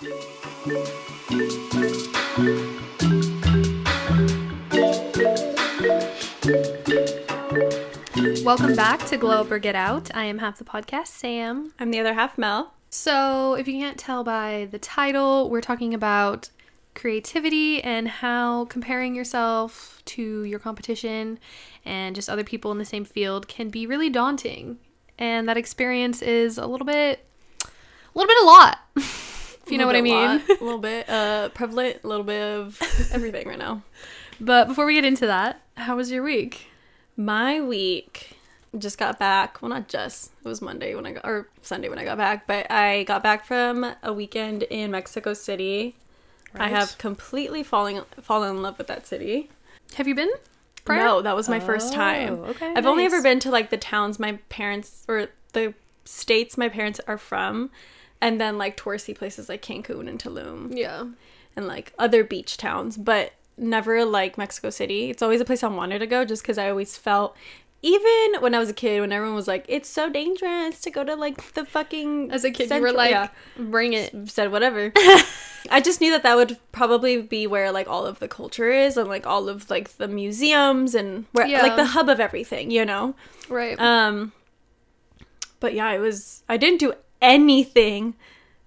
Welcome back to Glow Up or Get Out. I am half the podcast, Sam. I'm the other half, Mel. So, if you can't tell by the title, we're talking about creativity and how comparing yourself to your competition and just other people in the same field can be really daunting. And that experience is a little bit, a little bit a lot. if you know what I mean. A little bit uh, prevalent, a little bit of everything right now. But before we get into that, how was your week? My week just got back. Well, not just. It was Monday when I got, or Sunday when I got back. But I got back from a weekend in Mexico City. I have completely fallen fallen in love with that city. Have you been? prior? No, that was my first time. Oh, okay, I've only ever been to like the towns my parents or the states my parents are from, and then like touristy places like Cancun and Tulum Yeah. and like other beach towns, but never like Mexico City. It's always a place I wanted to go just because I always felt, even when I was a kid, when everyone was like, it's so dangerous to go to like the fucking. As a kid, you were like, Yeah, bring it. said whatever. I just knew that that would probably be where like all of the culture is and like all of like the museums and where Yeah. like the hub of everything, you know? Right. Um but yeah, it was I didn't do anything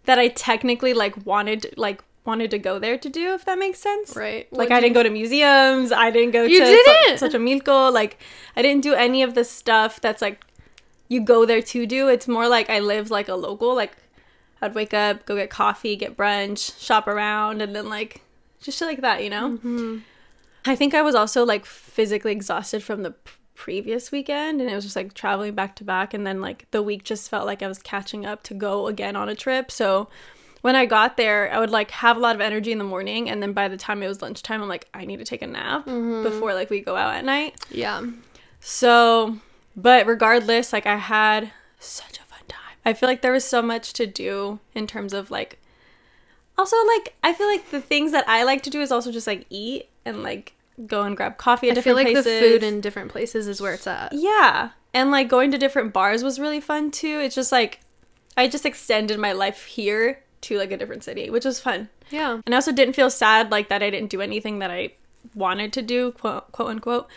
that I technically like wanted like wanted to go there to do if that makes sense. right. Like I you- didn't go to museums, I didn't go You to didn't? such a Xochimilco, like I didn't do any of the stuff that's like you go there to do. It's more like I lived like a local, like I'd wake up, go get coffee, get brunch, shop around, and then like just shit like that, you know? Mm-hmm. I think I was also like physically exhausted from the previous weekend and it was just like traveling back to back and then like the week just felt like I was catching up to go again on a trip. So when I got there, I would like have a lot of energy in the morning and then by the time it was lunchtime, I'm like I need to take a nap mm-hmm. before like we go out at night. Yeah. So, but regardless, like I had such a fun time. I feel like there was so much to do in terms of like also like I feel like the things that I like to do is also just like eat and like go and grab coffee at I feel like places. the food in different places is where it's at. yeah. And like going to different bars was really fun too. It's just like I just extended my life here to like a different city, which was fun. Yeah. And I also didn't feel sad like that I didn't do anything that I wanted to do, quote, quote unquote.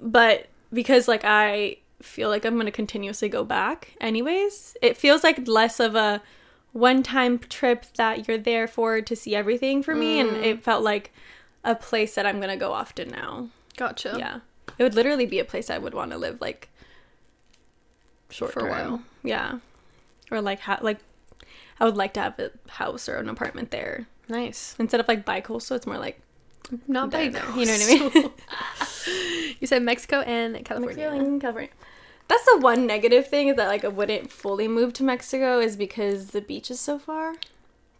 But because like I feel like I'm going to continuously go back anyways, it feels like less of a one time trip that you're there for to see everything for me. And mm. it felt like a place that I'm to go often now. Gotcha. Yeah. It would literally be a place I would want to live like short For a while. Yeah. Or like ha- like I would like to have a house or an apartment there Nice. instead of like bi-coastal. It's more like Not by there. You know what I mean? You said Mexico and California. Mexico, California. That's the one negative thing is that like I wouldn't fully move to Mexico is because the beach is so far.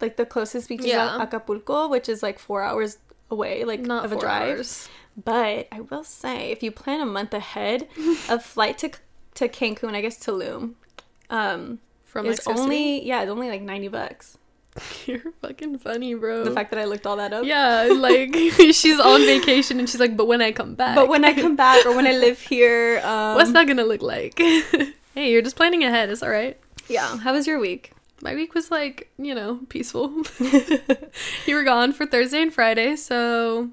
Like the closest beach Yeah. is Acapulco, which is like four hours away, like Not of a drive. hours. But I will say, if you plan a month ahead, a flight to to Cancun, I guess Tulum, um, From is Mexico only yeah, it's only like ninety bucks. You're fucking funny, bro. The fact that I looked all that up. yeah, like she's on vacation and she's like, but when I come back. But when I come back or when I live here, um, What's that gonna look like? hey, you're just planning ahead. It's all right. Yeah. How was your week? My week was like, you know, peaceful. you were gone for Thursday and Friday, so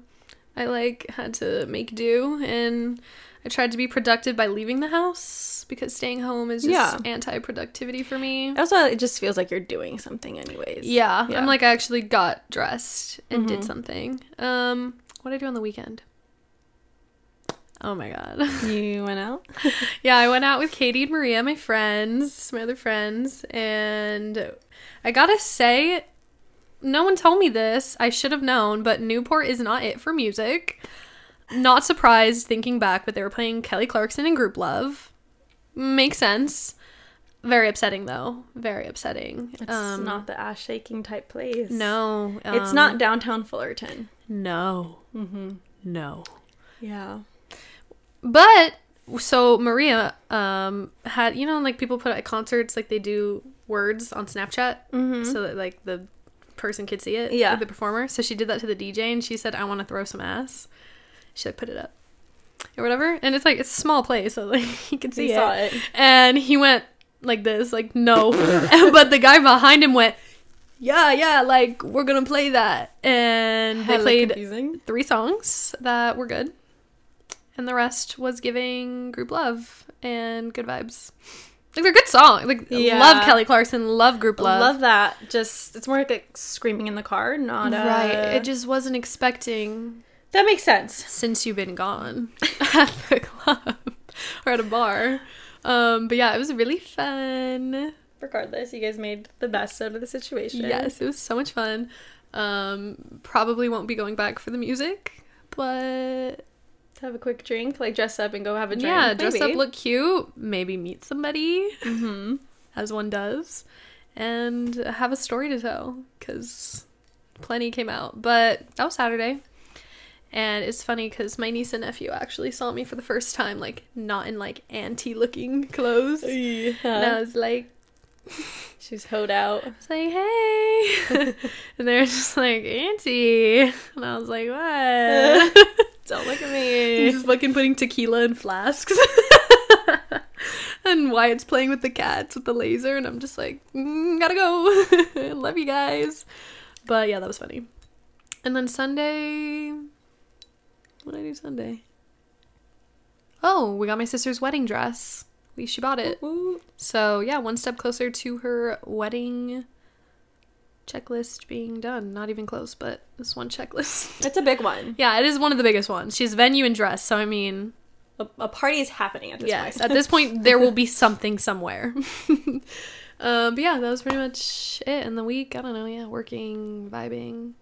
I like had to make do and I tried to be productive by leaving the house because staying home is just Yeah. anti-productivity for me. Also, it just feels like you're doing something anyways. Yeah, Yeah. I'm like I actually got dressed and did Mhm. something. Um, what did I do on the weekend? Oh my god. You went out? Yeah, I went out with Katie and Maria, my friends, my other friends, and I gotta say, no one told me this. I should have known, but Newport is not it for music. Not surprised thinking back, but they were playing Kelly Clarkson and Grouplove. Makes sense. Very upsetting though. Very upsetting. It's not the ass shaking type place. No. It's um, not downtown Fullerton. No. Mm-hmm. No. Yeah. But so Maria um had you know like people put at concerts like they do words on Snapchat Mm-hmm. so that like the person could see it Yeah. like, the performer so she did that to the DJ and she said I want to throw some ass she like put it up or whatever and it's like it's a small place so like he could see He it. saw it. and he went like this like no but the guy behind him went yeah, yeah, like we're gonna play that. And they played confusing. three songs that were good. And the rest was giving Grouplove and good vibes. Like they're good songs. Like Yeah. love Kelly Clarkson, love Grouplove. Love that. Just it's more like, like screaming in the car, not uh, right. It just wasn't expecting that makes sense. since you've been gone at the club or at a bar. Um, but yeah, it was really fun. Regardless, you guys made the best out of the situation. Yes, it was so much fun. Um, probably won't be going back for the music, but have a quick drink, like dress up and go have a drink. yeah, dress maybe. up, look cute, maybe meet somebody, Mhm. as one does, and have a story to tell because plenty came out. But that was Saturday. And it's funny because my niece and nephew actually saw me for the first time, like not in like auntie looking clothes. And I was like, She's hoed out. I was like, hey. and they're just like, Auntie. And I was like, what? Don't look at I'm me. just fucking putting tequila in flasks. and Wyatt's playing with the cats with the laser. And I'm just like, mm, gotta go. Love you guys. But yeah, that was funny. And then Sunday. What did I do Sunday? Oh, we got my sister's wedding dress. We she bought it. Ooh. So yeah, one step closer to her wedding checklist being done. Not even close, but this one checklist. It's a big one. yeah, it is one of the biggest ones. She's venue and dress, so I mean, A, a party is happening at this yes, point. at this point there will be something somewhere. um, but yeah, that was pretty much it in the week. I don't know, yeah, working, vibing,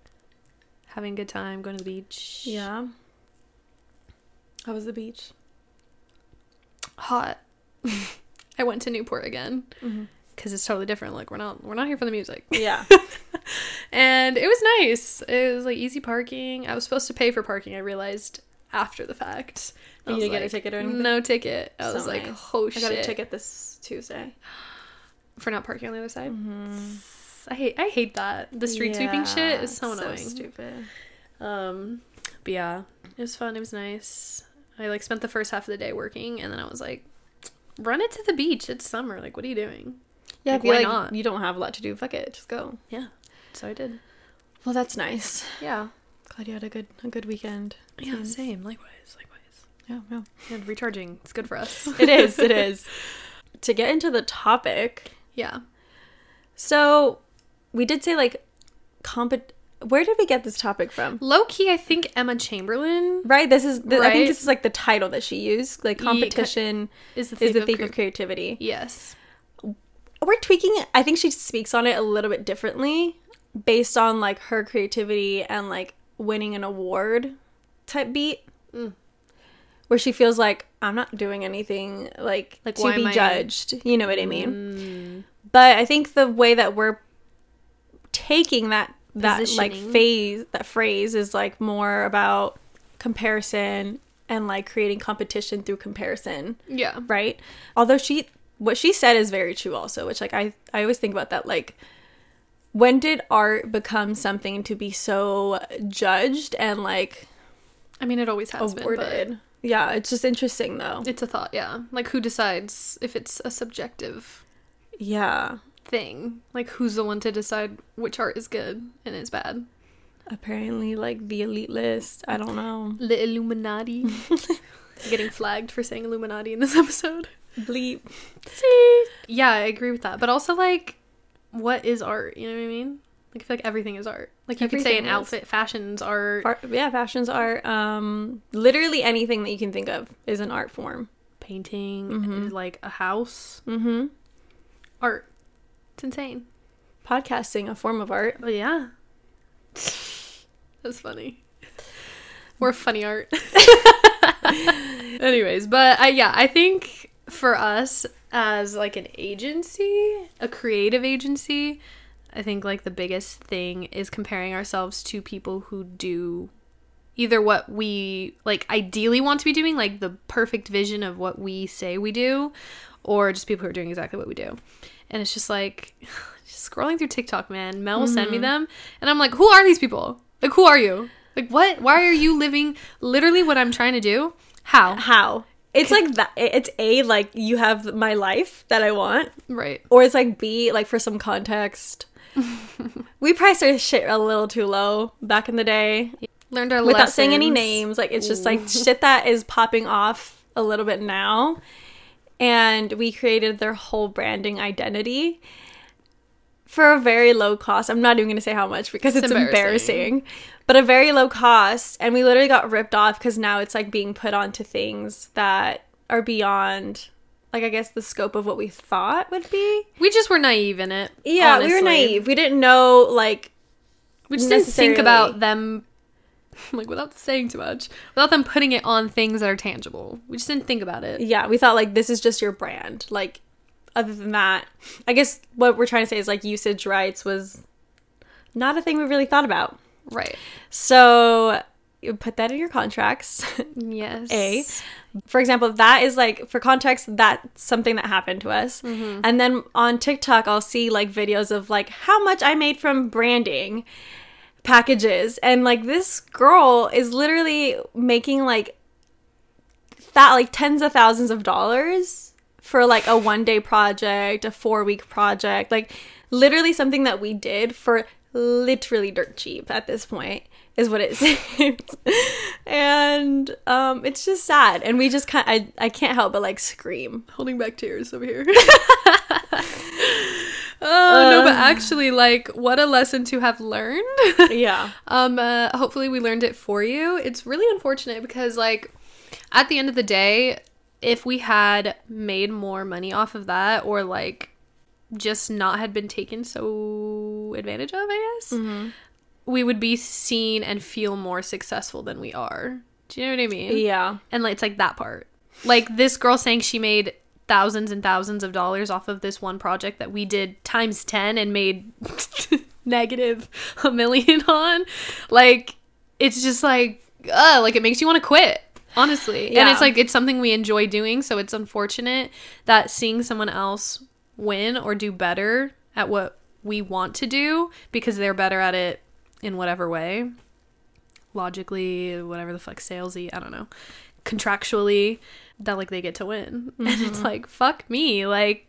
having a good time, going to the beach. yeah. How was the beach? hot. I went to Newport again Mm-hmm. because it's totally different. Like we're not we're not here for the music. Yeah. and it was nice. It was like easy parking. I was supposed to pay for parking. I realized after the fact. I You was didn't get a ticket or anything? No ticket. I So was like, nice. oh shit. I got a ticket this Tuesday. for not parking on the other side. Mm-hmm. I hate I hate that. The street sweeping shit is so annoying. stupid. Um, but yeah, it was fun. It was nice. I like spent the first half of the day working, and then I was like, run it to the beach. It's summer. Like, what are you doing? Yeah, Like, why like, not? you don't have a lot to do, fuck it, just go. Yeah. So I did. Well, that's nice. Yeah. Glad you had a good a good weekend. Yeah. Seems- Same. Likewise. Likewise. Yeah, yeah. And recharging. It's good for us. It is. It is. to get into the topic, yeah. so we did say like compet. Where did we get this topic from? Low key, I think Emma Chamberlain Right. This is. The, I think this is like the title that she used. Like competition is the is thief, the of thief of creativity. Yes. We're tweaking it. I think she speaks on it a little bit differently based on like her creativity and like winning an award type beat. Mm. Where she feels like I'm not doing anything like, Like, to be am I- judged. You know what I mean? Mm. But I think the way that we're taking that that like phase that phrase is like more about comparison and like creating competition through comparison Yeah. right although she what she said is very true also which like i i always think about that like when did art become something to be so judged and like I mean, it always has been. But yeah it's just interesting though it's a thought. Yeah. Like, who decides if it's a subjective yeah thing? Like, who's the one to decide which art is good and is bad? apparently like the elite list i don't know The Illuminati. Getting flagged for saying Illuminati in this episode. bleep See? Yeah, I agree with that. But also, like, what is art? You know what I mean? Like, I feel like everything is art. Like, you could say an is. outfit, fashion's art, Art, yeah fashions are um literally anything that you can think of is an art form painting, Mhm. is like a house, mm-hmm art. It's insane. podcasting a form of art But yeah. That's funny. We're funny art. Anyways, but I yeah, I think for us as like an agency, a creative agency, I think like the biggest thing is comparing ourselves to people who do either what we like ideally want to be doing, like the perfect vision of what we say we do, or just people who are doing exactly what we do. And it's just like just scrolling through TikTok, man. Mel will send me mm-hmm. them, and I'm like, who are these people? Like, who are you? Like, what? Why are you living literally what I'm trying to do? How? how it's like that it's a like you have my life that i want Right. or it's like b like for some context we priced our shit a little too low back in the day Learned our without saying any names. Like it's just like shit that is popping off a little bit now. And we created their whole branding identity for a very low cost. I'm not even going to say how much because it's, It's embarrassing. embarrassing. But a very low cost. And we literally got ripped off because now it's like being put onto things that are beyond, like, I guess the scope of what we thought would be. We just were naive in it. Yeah, we were naive. We didn't know, like, We just didn't think about them, like without saying too much, without them putting it on things that are tangible. We just didn't think about it. yeah, we thought like this is just your brand. Like other than that, I guess what we're trying to say is like usage rights was not a thing we really thought about. Right. So you put that in your contracts. Yes. A. For example, that is like for context, that's something that happened to us. Mm-hmm. And then on TikTok, I'll see like videos of like how much I made from branding packages. And like this girl is literally making like that like tens of thousands of dollars for like a one day project, a four week project, like literally something that we did for literally dirt cheap at this point is what it seems. and um it's just sad and we just kind I, I can't help but like scream. Holding back tears over here. oh no, but actually, like, what a lesson to have learned. Yeah. um, uh, hopefully, we learned it for you. It's really unfortunate because, like, at the end of the day, if we had made more money off of that, or like, just not had been taken so advantage of, I guess, we would be seen and feel more successful than we are. Do you know what I mean? Yeah. And like, it's like that part. Like this girl saying she made thousands and thousands of dollars off of this one project that we did times 10 and made negative a million on. Like, it's just like, uh, like it makes you want to quit. Honestly. And it's like it's something we enjoy doing, so it's unfortunate that seeing someone else win or do better at what we want to do because they're better at it in whatever way logically, whatever the fuck, salesy, I don't know, contractually, that like they get to win. And it's mm-hmm. like, fuck me. Like,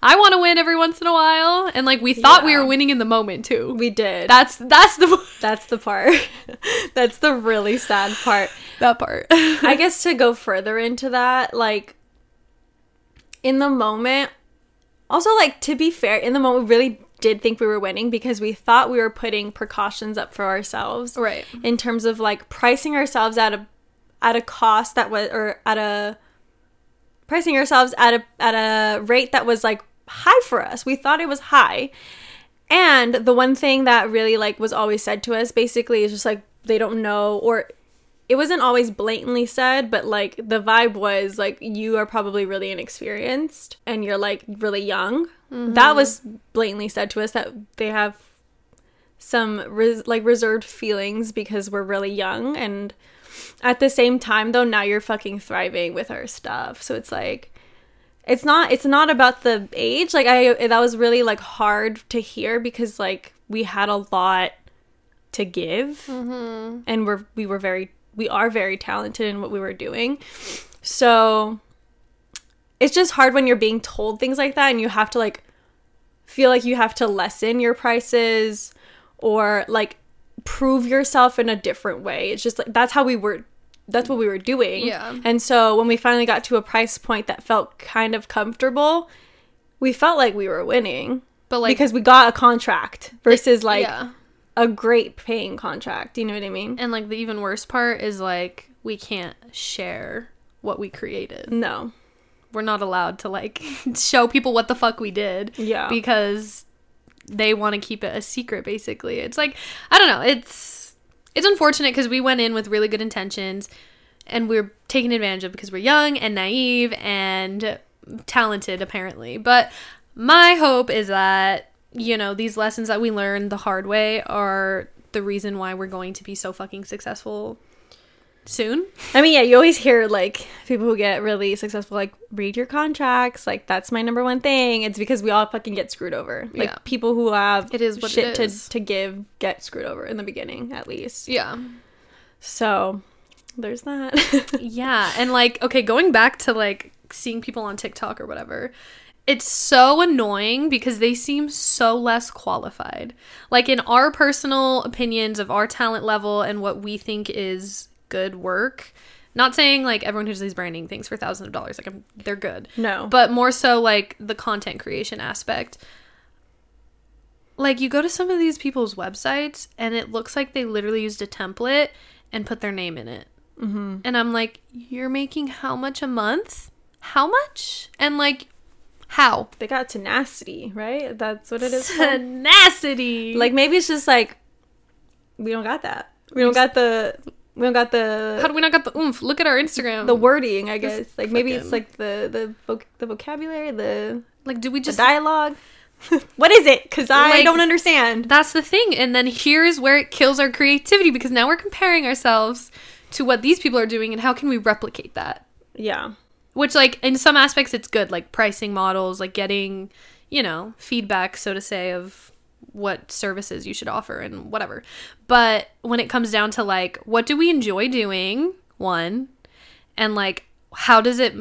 I want to win every once in a while. And like, we thought we were winning in the moment too. We did. that's, that's the, That's the part. That's the really sad part. that part. I guess to go further into that, like in the moment, also like to be fair, in the moment we really did think we were winning because we thought we were putting precautions up for ourselves. right. In terms of like pricing ourselves out a at a cost that was or at a pricing ourselves at a at a rate that was like high for us. We thought it was high. And the one thing that really like was always said to us basically is just like they don't know or it wasn't always blatantly said, but like the vibe was like you are probably really inexperienced and you're like really young. Mm-hmm. That was blatantly said to us that they have some res- like reserved feelings because we're really young and at the same time though now you're fucking thriving with our stuff. So it's like it's not it's not about the age. Like I that was really like hard to hear because like we had a lot to give mm-hmm. and we're we were very we are very talented in what we were doing. So it's just hard when you're being told things like that and you have to like feel like you have to lessen your prices or like prove yourself in a different way. It's just like that's how we were that's what we were doing. Yeah. And so when we finally got to a price point that felt kind of comfortable, we felt like we were winning But like, because we got a contract versus like yeah. a great paying contract. Do you know what I mean? And like, the even worse part is like, we can't share what we created. No. We're not allowed to like show people what the fuck we did. Yeah. because they want to keep it a secret basically. It's like i don't know it's it's unfortunate because we went in with really good intentions and we are taken advantage of because we're young and naive and talented apparently. But my hope is that you know these lessons that we learned the hard way are the reason why we're going to be so fucking successful soon I mean, yeah, you always hear like people who get really successful like read your contracts. Like that's my number one thing. It's because we all fucking get screwed over. Like Yeah. people who have It is what shit to to give get screwed over in the beginning at least. yeah So there's that. Yeah, and like okay, going back to like seeing people on TikTok or whatever, it's so annoying because they seem so less qualified. Like in our personal opinions of our talent level and what we think is good work. Not saying like everyone who does these branding things for thousands of dollars, like I'm, they're good. No. But more so like the content creation aspect. Like you go to some of these people's websites and it looks like they literally used a template and put their name in it. Mm-hmm. And I'm like, you're making how much a month? How much? And like, how? they got tenacity, right? That's what it is. called? Tenacity. like maybe it's just like we don't got that. We don't got the we don't got the how do we not got the oomph? Look at our Instagram. the wording, I guess. Just Like maybe it's like the the voc- the vocabulary, the, like, do we just dialogue. what is it? Because I Like- don't understand. That's the thing. And then here's where it kills our creativity because now we're comparing ourselves to what these people are doing and how can we replicate that? Yeah. Which, like, in some aspects, it's good, like pricing models, like getting, you know, feedback, so to say, of what services you should offer and whatever. But when it comes down to, like, what do we enjoy doing? One, and like, how does it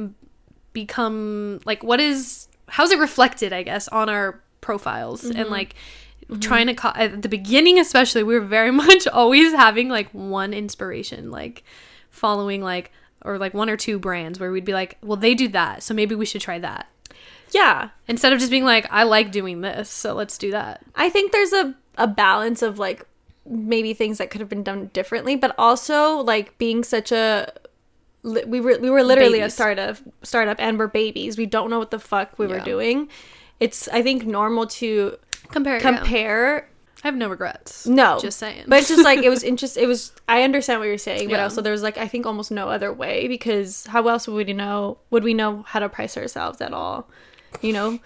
become, like, what is, how's it reflected, I guess, on our profiles? And mm-hmm. like, mm-hmm. trying to, co- at the beginning, especially, we were very much always having like one inspiration, like, following like or like one or two brands where we'd be like, well, they do that, so maybe we should try that. Yeah. Instead of just being like, I like doing this, so let's do that. I think there's a, a balance of like maybe things that could have been done differently, but also like being such a we were we were literally a startup startup and we're babies. We don't know what the fuck we were doing. It's I think normal to Compare. compare. I have no regrets. No, Just saying. But it's just like it was interesting. It was. I understand what you're saying, but Yeah. also there was like I think almost no other way because how else would we know? Would we know how to price ourselves at all? You know,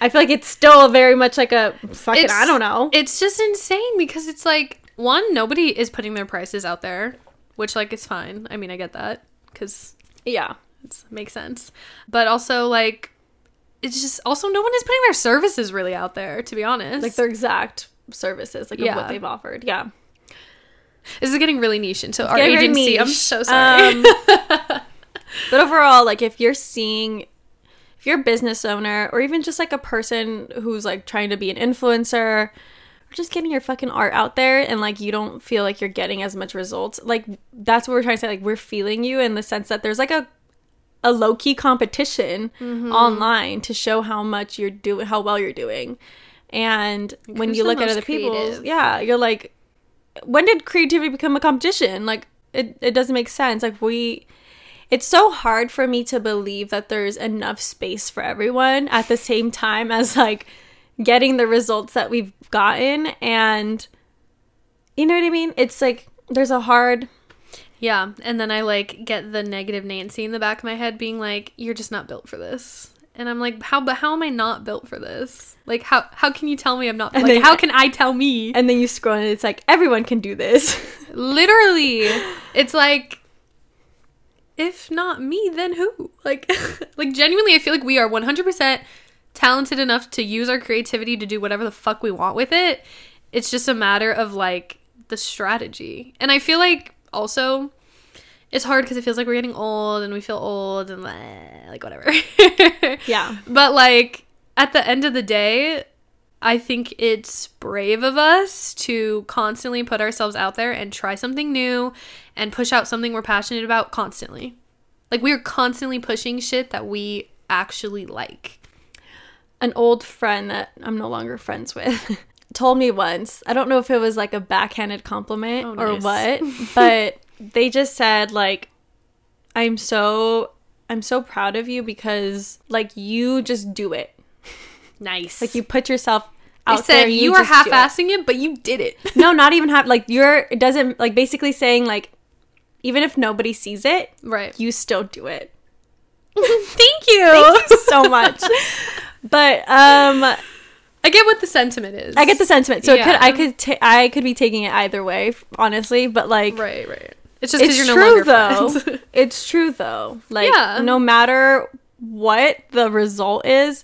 I feel like it's still very much like a fucking. It's- I don't know. It's just insane because it's like one, nobody is putting their prices out there, which like is fine. I mean, I get that because yeah. it makes sense. But also like it's just also no one is putting their services really out there, to be honest. like their exact services, like of what they've offered. Yeah. this is getting really niche into our getting very agency. I'm so sorry. Um, but overall, like if you're seeing, if you're a business owner or even just like a person who's like trying to be an influencer, or just getting your fucking art out there and like you don't feel like you're getting as much results, like that's what we're trying to say. Like we're feeling you in the sense that there's like a a low key competition Mm-hmm. online to show how much you're doing, how well you're doing. And when you look at other people, yeah, you're like, when did creativity become a competition? Like, it, it doesn't make sense. Like, we, it's so hard for me to believe that there's enough space for everyone at the same time as like getting the results that we've gotten. And, you know what I mean? It's like, there's a hard, Yeah, and then I like get the negative Nancy in the back of my head being like, "You're just not built for this." And I'm like, "How? But how am I not built for this? Like, how? How can you tell me I'm not? And like, then- how can I tell me? and then you scroll and it's like, everyone can do this. Literally, it's like, if not me, then who? Like, like genuinely, I feel like we are 100 percent talented enough to use our creativity to do whatever the fuck we want with it. It's just a matter of like the strategy, and I feel like also it's hard because it feels like we're getting old and we feel old and like whatever. yeah. But like at the end of the day, I think it's brave of us to constantly put ourselves out there and try something new and push out something we're passionate about constantly. Like we're constantly pushing shit that we actually like. an old friend that I'm no longer friends with told me once. I don't know if it was like a backhanded compliment Oh, or nice. what, but they just said like I'm so I'm so proud of you because like you just do it. Nice. Like you put yourself I out said there. you, are just do it. half-assing it. but you did it. No, not even half like you're it doesn't like basically saying like even if nobody sees it, right. you still do it. Thank you. Thank you so much. But um I get what the sentiment is. I get the sentiment. So it could I could ta- I could be taking it either way, honestly. But like, Right, right. It's just because it's you're no true longer though. friends. it's true though. Like, Yeah. no matter what the result is,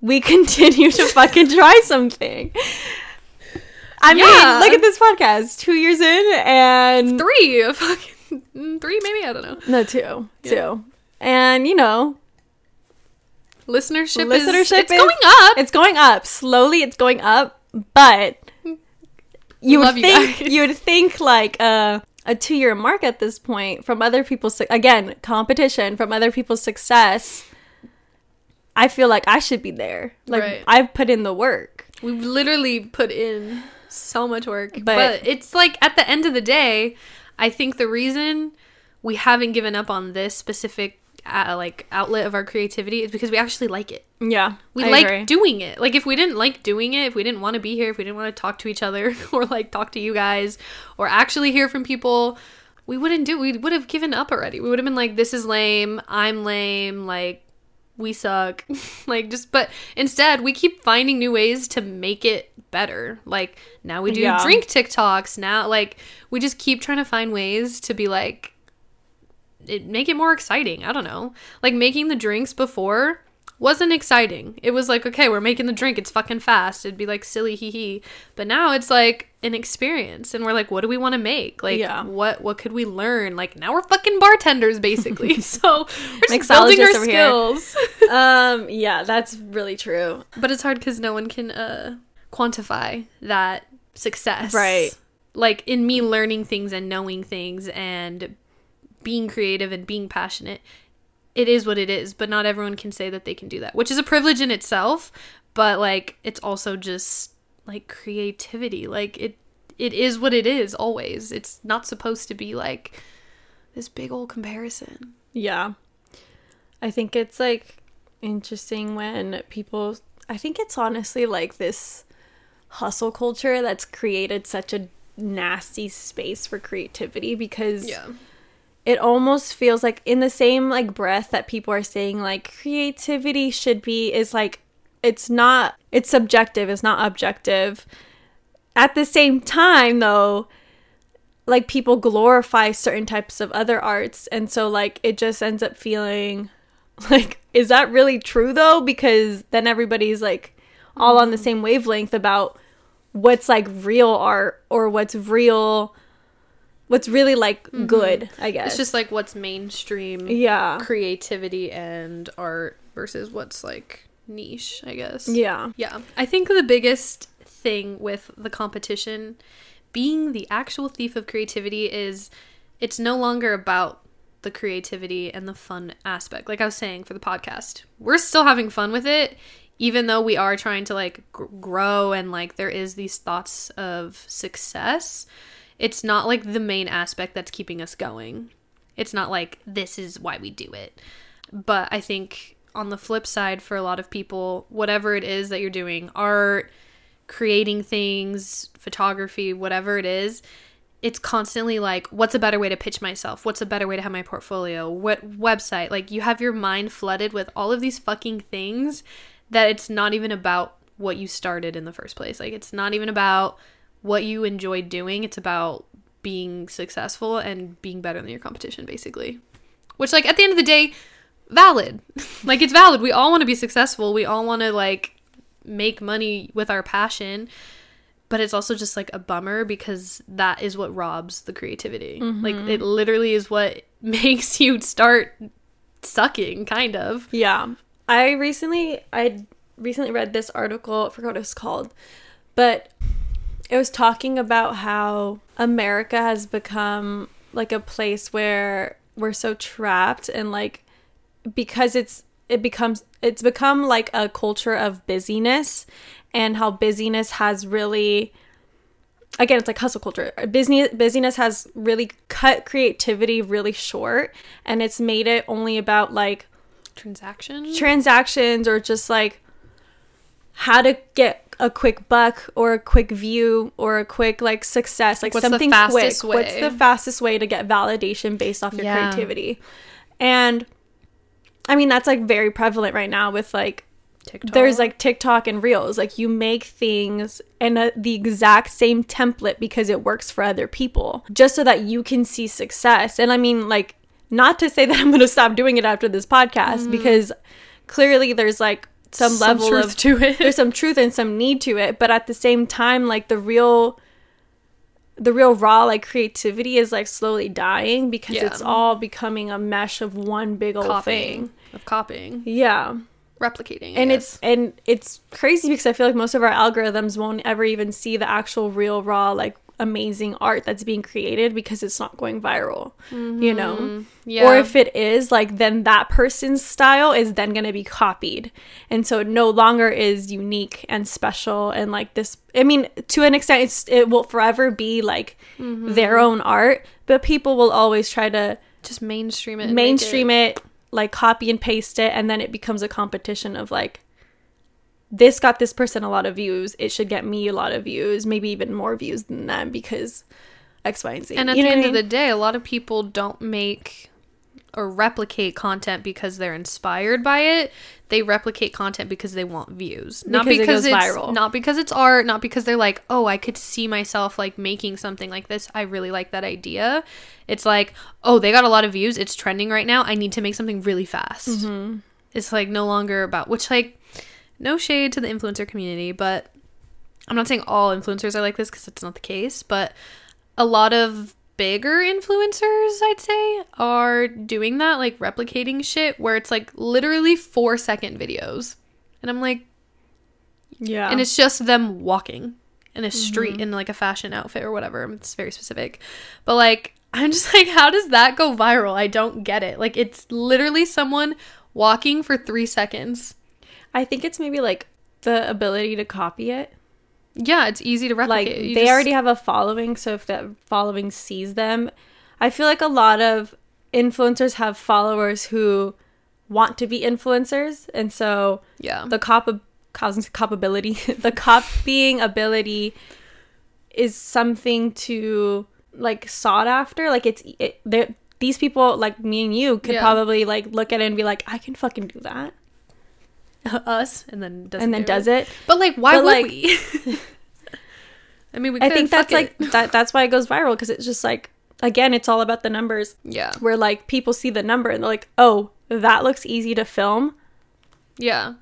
we continue to fucking try something. I Yeah. mean, look at this podcast. Two years in, and three, fucking three, maybe I don't know. no, two, Yeah. two, and you know, listenership, Listenership is it's is- going up. It's going up. Slowly it's going up, but you Love would think guys. you would think like uh, a two year mark at this point from other people's again competition from other people's success. I feel like I should be there. Like Right. I've put in the work. We've literally put in so much work. But, But- it's like at the end of the day, I think the reason we haven't given up on this specific uh, like outlet of our creativity is because we actually like it. Yeah, We I like agree. doing it. Like if we didn't like doing it, if we didn't want to be here, if we didn't want to talk to each other or like talk to you guys or actually hear from people, we wouldn't do we would have given up already. We would have been like this is lame, I'm lame, like we suck. like just but instead we keep finding new ways to make it better. Like now we do Yeah. drink TikToks. Now like we just keep trying to find ways to be like it make it more exciting. I don't know. Like making the drinks before wasn't exciting. It was like, okay, we're making the drink. It's fucking fast. It'd be like silly hee hee. But now it's like an experience and we're like, what do we want to make? Like Yeah. what what could we learn? Like now we're fucking bartenders basically. so we're building our skills. um, yeah, that's really true. but it's hard cuz no one can uh quantify that success. Right. Like in me learning things and knowing things and being creative and being passionate it is what it is but not everyone can say that they can do that which is a privilege in itself but like it's also just like creativity. Like it it is what it is always. It's not supposed to be like this big old comparison. Yeah. I think it's like interesting when people I think it's honestly like this hustle culture that's created such a nasty space for creativity because it almost feels like in the same like breath that people are saying like creativity should be is like it's not it's subjective it's not objective. At the same time though like people glorify certain types of other arts and so like it just ends up feeling like is that really true though? Because then everybody's like all on the mm-hmm. same wavelength about what's like real art or what's real what's really like mm-hmm. good i guess it's just like what's mainstream yeah creativity and art versus what's like niche i guess yeah Yeah. I think the biggest thing with the competition being the actual thief of creativity is it's no longer about the creativity and the fun aspect. Like I was saying for the podcast, we're still having fun with it, even though we are trying to like gr- grow and like there is these thoughts of success. It's not like the main aspect that's keeping us going. It's not like this is why we do it. But I think on the flip side, for a lot of people, whatever it is that you're doing, art, creating things, photography, whatever it is, it's constantly like, what's a better way to pitch myself? What's a better way to have my portfolio? What website? Like, you have your mind flooded with all of these fucking things that it's not even about what you started in the first place. Like, it's not even about what you enjoy doing. It's about being successful and being better than your competition, basically. Which, like, at the end of the day, valid. like, it's valid. We all want to be successful. We all want to, like, make money with our passion. But it's also just, like, a bummer because that is what robs the creativity. Like, mm-hmm. it literally is what makes you start sucking, kind of. Yeah. I recently I recently read this article, I forgot what it's called, but it was talking about how America has become like a place where we're so trapped and like because it's it becomes it's become like a culture of busyness and how busyness has really again it's like hustle culture. Business busyness has really cut creativity really short and it's made it only about like transactions? transactions or just like how to get a quick buck or a quick view or a quick like success like What's the something fastest quick what's the fastest way to get validation based off your Yeah. creativity and i mean that's like very prevalent right now with like TikTok. there's like TikTok and Reels. Like you make things in a, the exact same template because it works for other people, just so that you can see success. And I mean, like, not to say that I'm going to stop doing it after this podcast mm. because clearly there's like some. Some level truth of to it. there's some truth and some need to it, but at the same time, like the real the real raw like creativity is like slowly dying because Yeah. it's all becoming a mesh of one big old copying. thing. Of copying. Yeah. replicating. I and guess. it's and it's crazy because I feel like most of our algorithms won't ever even see the actual real raw like amazing art that's being created because it's not going viral. You know? Mm-hmm. yeah. Or if it is, like then that person's style is then going to be copied. And so it no longer is unique and special and like this I mean to an extent it's it will forever be like Mm-hmm. their own art, but people will always try to just mainstream it. mainstream it, like copy and paste it, and then it becomes a competition of like, this got this person a lot of views. It should get me a lot of views, maybe even more views than them because X, Y, and Z. And at You the end I of the day, a lot of people don't make or replicate content because they're inspired by it. They replicate content because they want views. Not Because it it's viral. not because it's art, not because they're like, "Oh, I could see myself like making something like this. I really like that idea." It's like, "Oh, they got a lot of views. It's trending right now. I need to make something really fast." Mm-hmm. It's like no longer about which like no shade to the influencer community, but I'm not saying all influencers are like this because it's not the case, but a lot of bigger influencers, I'd say, are doing that, like replicating shit where it's like literally four second videos. And I'm like, yeah, and it's just them walking in a street mm-hmm. in like a fashion outfit or whatever. It's very specific. But like, I'm just like, how does that go viral? I don't get it. Like, it's literally someone walking for three seconds. I think it's maybe like the ability to copy it. Yeah, it's easy to Like replicate. they just- already have a following, so if that following sees them, I feel like a lot of influencers have followers who want to be influencers, and so yeah. the cop causing copability the copying ability is something to like sought after like it's it, these people like me and you could Yeah. probably like look at it and be like i can fucking do that us and then does and then does it But like, why But, would like- we? I mean, we. i think that's it. like that that's why it goes viral because it's just like again it's all about the numbers yeah, where like people see the number and they're like oh that looks easy to film yeah.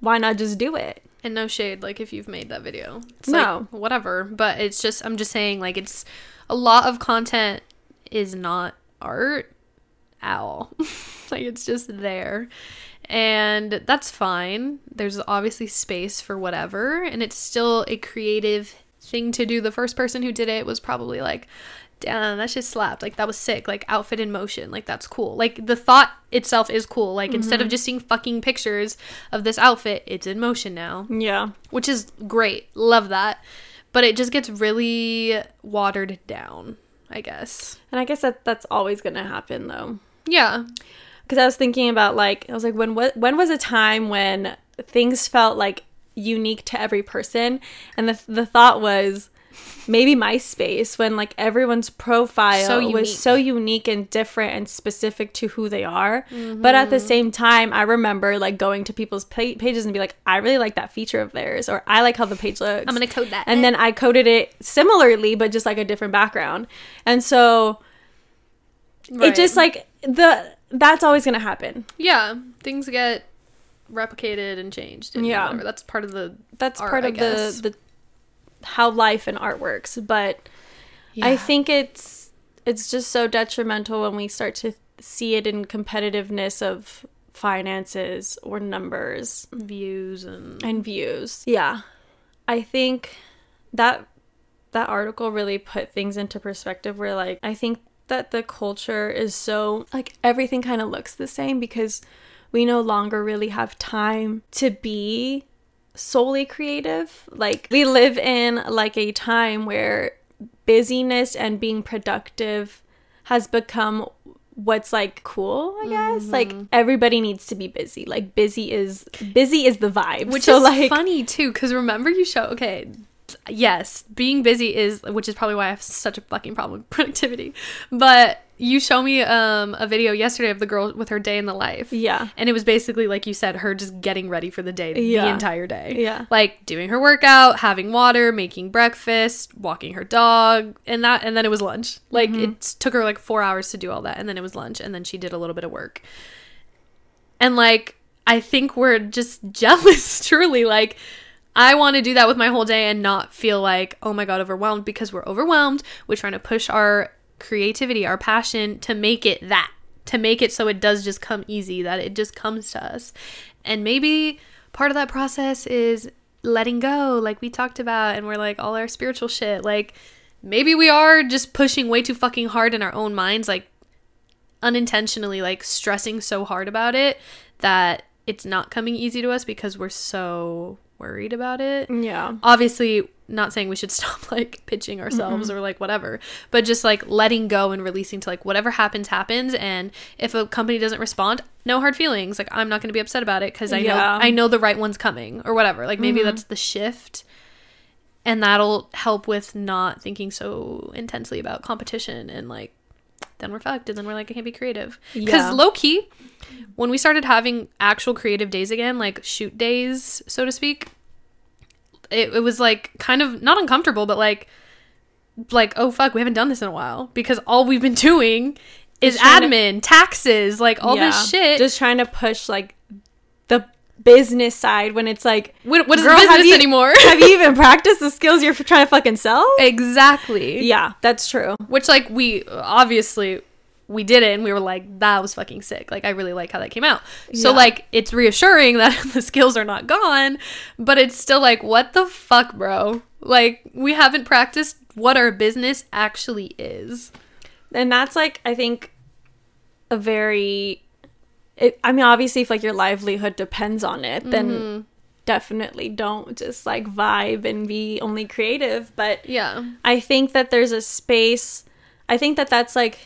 why not just do it And no shade, like if you've made that video, it's No. like, whatever. But it's just, I'm just saying, like it's a lot of content is not art at all. like it's just there, and that's fine. There's obviously space for whatever, and it's still a creative thing to do. The first person who did it was probably like. Damn, that just slapped. Like that was sick. Like outfit in motion. Like that's cool. Like the thought itself is cool. Like instead of mm-hmm. just seeing fucking pictures of this outfit, it's in motion now yeah which is great. Love that. But it just gets really watered down, I guess. and i guess that that's always gonna happen though Yeah. Because I was thinking about like I was like when what when was a time when things felt like unique to every person, and the the thought was maybe MySpace when like everyone's profile So was so unique and different and specific to who they are. But at the mm-hmm. same time, I remember like going to people's pages and be like, I really like that feature of theirs, or I like how the page looks. I'm to code that. and then I coded it similarly, but just like a different background, and so it just like the that's always gonna happen. Yeah. Things get replicated and changed. And Yeah. whatever. That's part of the. that's art, part of the the how life and art works but i think it's it's just so detrimental when we start to see it in competitiveness of finances or numbers Views and. and views yeah i think that that article really put things into perspective where like i think that the culture is so like everything kind of looks the same because we no longer really have time to be solely creative. Like we live in like a time where busyness and being productive has become what's like cool i guess. Mm-hmm. Like everybody needs to be busy. Like busy is busy is the vibe. Which so is like funny too, because remember you show okay, yes, being busy is which is probably why I have such a fucking problem with productivity. But you show me um a video yesterday of the girl with her day in the life. yeah And it was basically like you said, her just getting ready for the day the entire day. Yeah. Like doing her workout, having water, making breakfast, walking her dog, and that and then it was lunch. Like Mm-hmm. it took her like four hours to do all that, and then it was lunch, and then she did a little bit of work. And like I think we're just jealous, truly. Like I want to do that with my whole day and not feel like, oh my god, overwhelmed because we're overwhelmed. We're trying to push our creativity, our passion to make it that, to make it so it does just come easy, that it just comes to us. And maybe part of that process is letting go, like we talked about, and we're like all our spiritual shit. Like maybe we are just pushing way too fucking hard in our own minds, like unintentionally, like stressing so hard about it that it's not coming easy to us because we're so worried about it. Yeah. Obviously, not saying we should stop like pitching ourselves mm-hmm. or like whatever, but just like letting go and releasing to like whatever happens happens and if a company doesn't respond, no hard feelings. Like I'm not going to be upset about it cuz I know I know the right one's coming or whatever. Like maybe mm-hmm. that's the shift and that'll help with not thinking so intensely about competition and like then we're fucked and then we're like I can't be creative. Because Yeah. low key, when we started having actual creative days again, like shoot days, so to speak, it, it was like kind of not uncomfortable, but like like oh fuck, we haven't done this in a while because all we've been doing is trying to- admin, taxes, like all Yeah. this shit. Just trying to push like business side when it's like what, what is Girl, have business you- anymore? have you even practiced the skills you're trying to fucking sell? exactly. Yeah, that's true. Which like we obviously we did it and we were like that was fucking sick. Like I really like how that came out. So like it's reassuring that the skills are not gone, but it's still like what the fuck, bro? Like we haven't practiced what our business actually is. and that's like i think a very it, i mean obviously if like your livelihood depends on it then mm-hmm. definitely don't just like vibe and be only creative but Yeah. i think that there's a space i think that that's like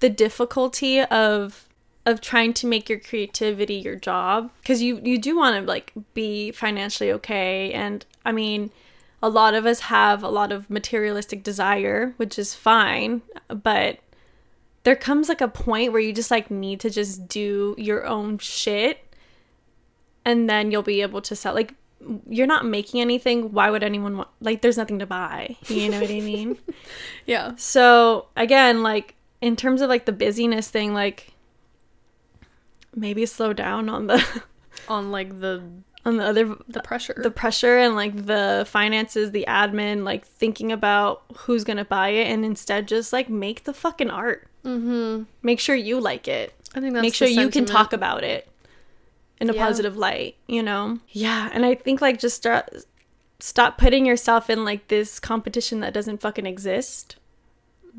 the difficulty of of trying to make your creativity your job because you you do want to like be financially okay and i mean a lot of us have a lot of materialistic desire which is fine but there comes like a point where you just like need to just do your own shit and then you'll be able to sell like you're not making anything why would anyone want like there's nothing to buy you know what i mean Yeah. so again like in terms of like the busyness thing like maybe slow down on the On like the on the other the pressure. the pressure and like the finances the admin like thinking about who's gonna buy it and instead just like make the fucking art mm-hmm. make sure you like it I think that's make sure you can talk about it in a Yeah. positive light you know yeah and i think like just start stop putting yourself in like this competition that doesn't fucking exist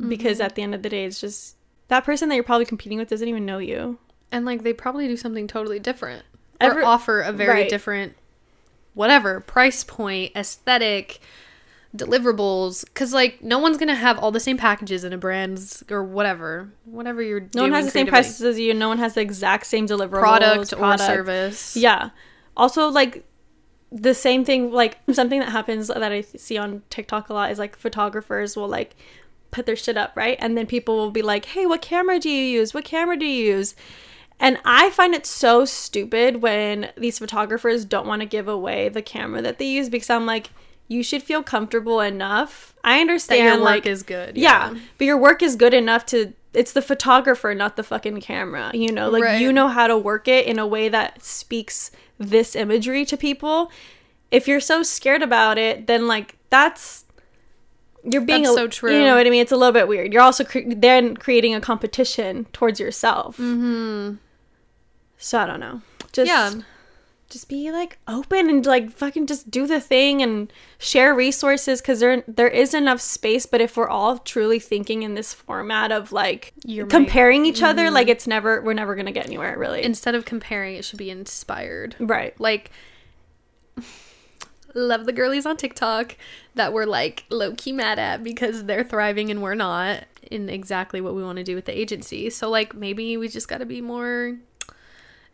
because Mm-hmm. at the end of the day it's just that person that you're probably competing with doesn't even know you And like they probably do something totally different. Every- or offer a very right. different whatever price point, aesthetic, deliverables cuz like no one's to have all the same packages in a brand's or whatever. Whatever you're no one has the same prices as you no one has the exact same deliverables product, or service. Yeah. Also, like the same thing, like something that happens that I see on TikTok a lot is like photographers will like put their shit up, right? And then people will be like, hey, what camera do you use? What camera do you use? And I find it so stupid when these photographers don't want to give away the camera that they use because I'm like, you should feel comfortable enough. I That understand your work like is good. yeah. but your work is good enough to it's the photographer not the fucking camera you know like Right. you know how to work it in a way that speaks this imagery to people if you're so scared about it then like that's you're being That's a, so true. you know what i mean it's a little bit weird you're also cre- then creating a competition towards yourself Mhm. so i don't know just Yeah. Just be like open and like fucking just do the thing and share resources because there there is enough space but if we're all truly thinking in this format of like You're comparing each other mm-hmm. like it's never we're never gonna get anywhere really Instead of comparing, it should be inspired. right Like love the girlies on TikTok that we're like low key mad at because they're thriving and we're not in exactly what we want to do with the agency. So like maybe we just got to be more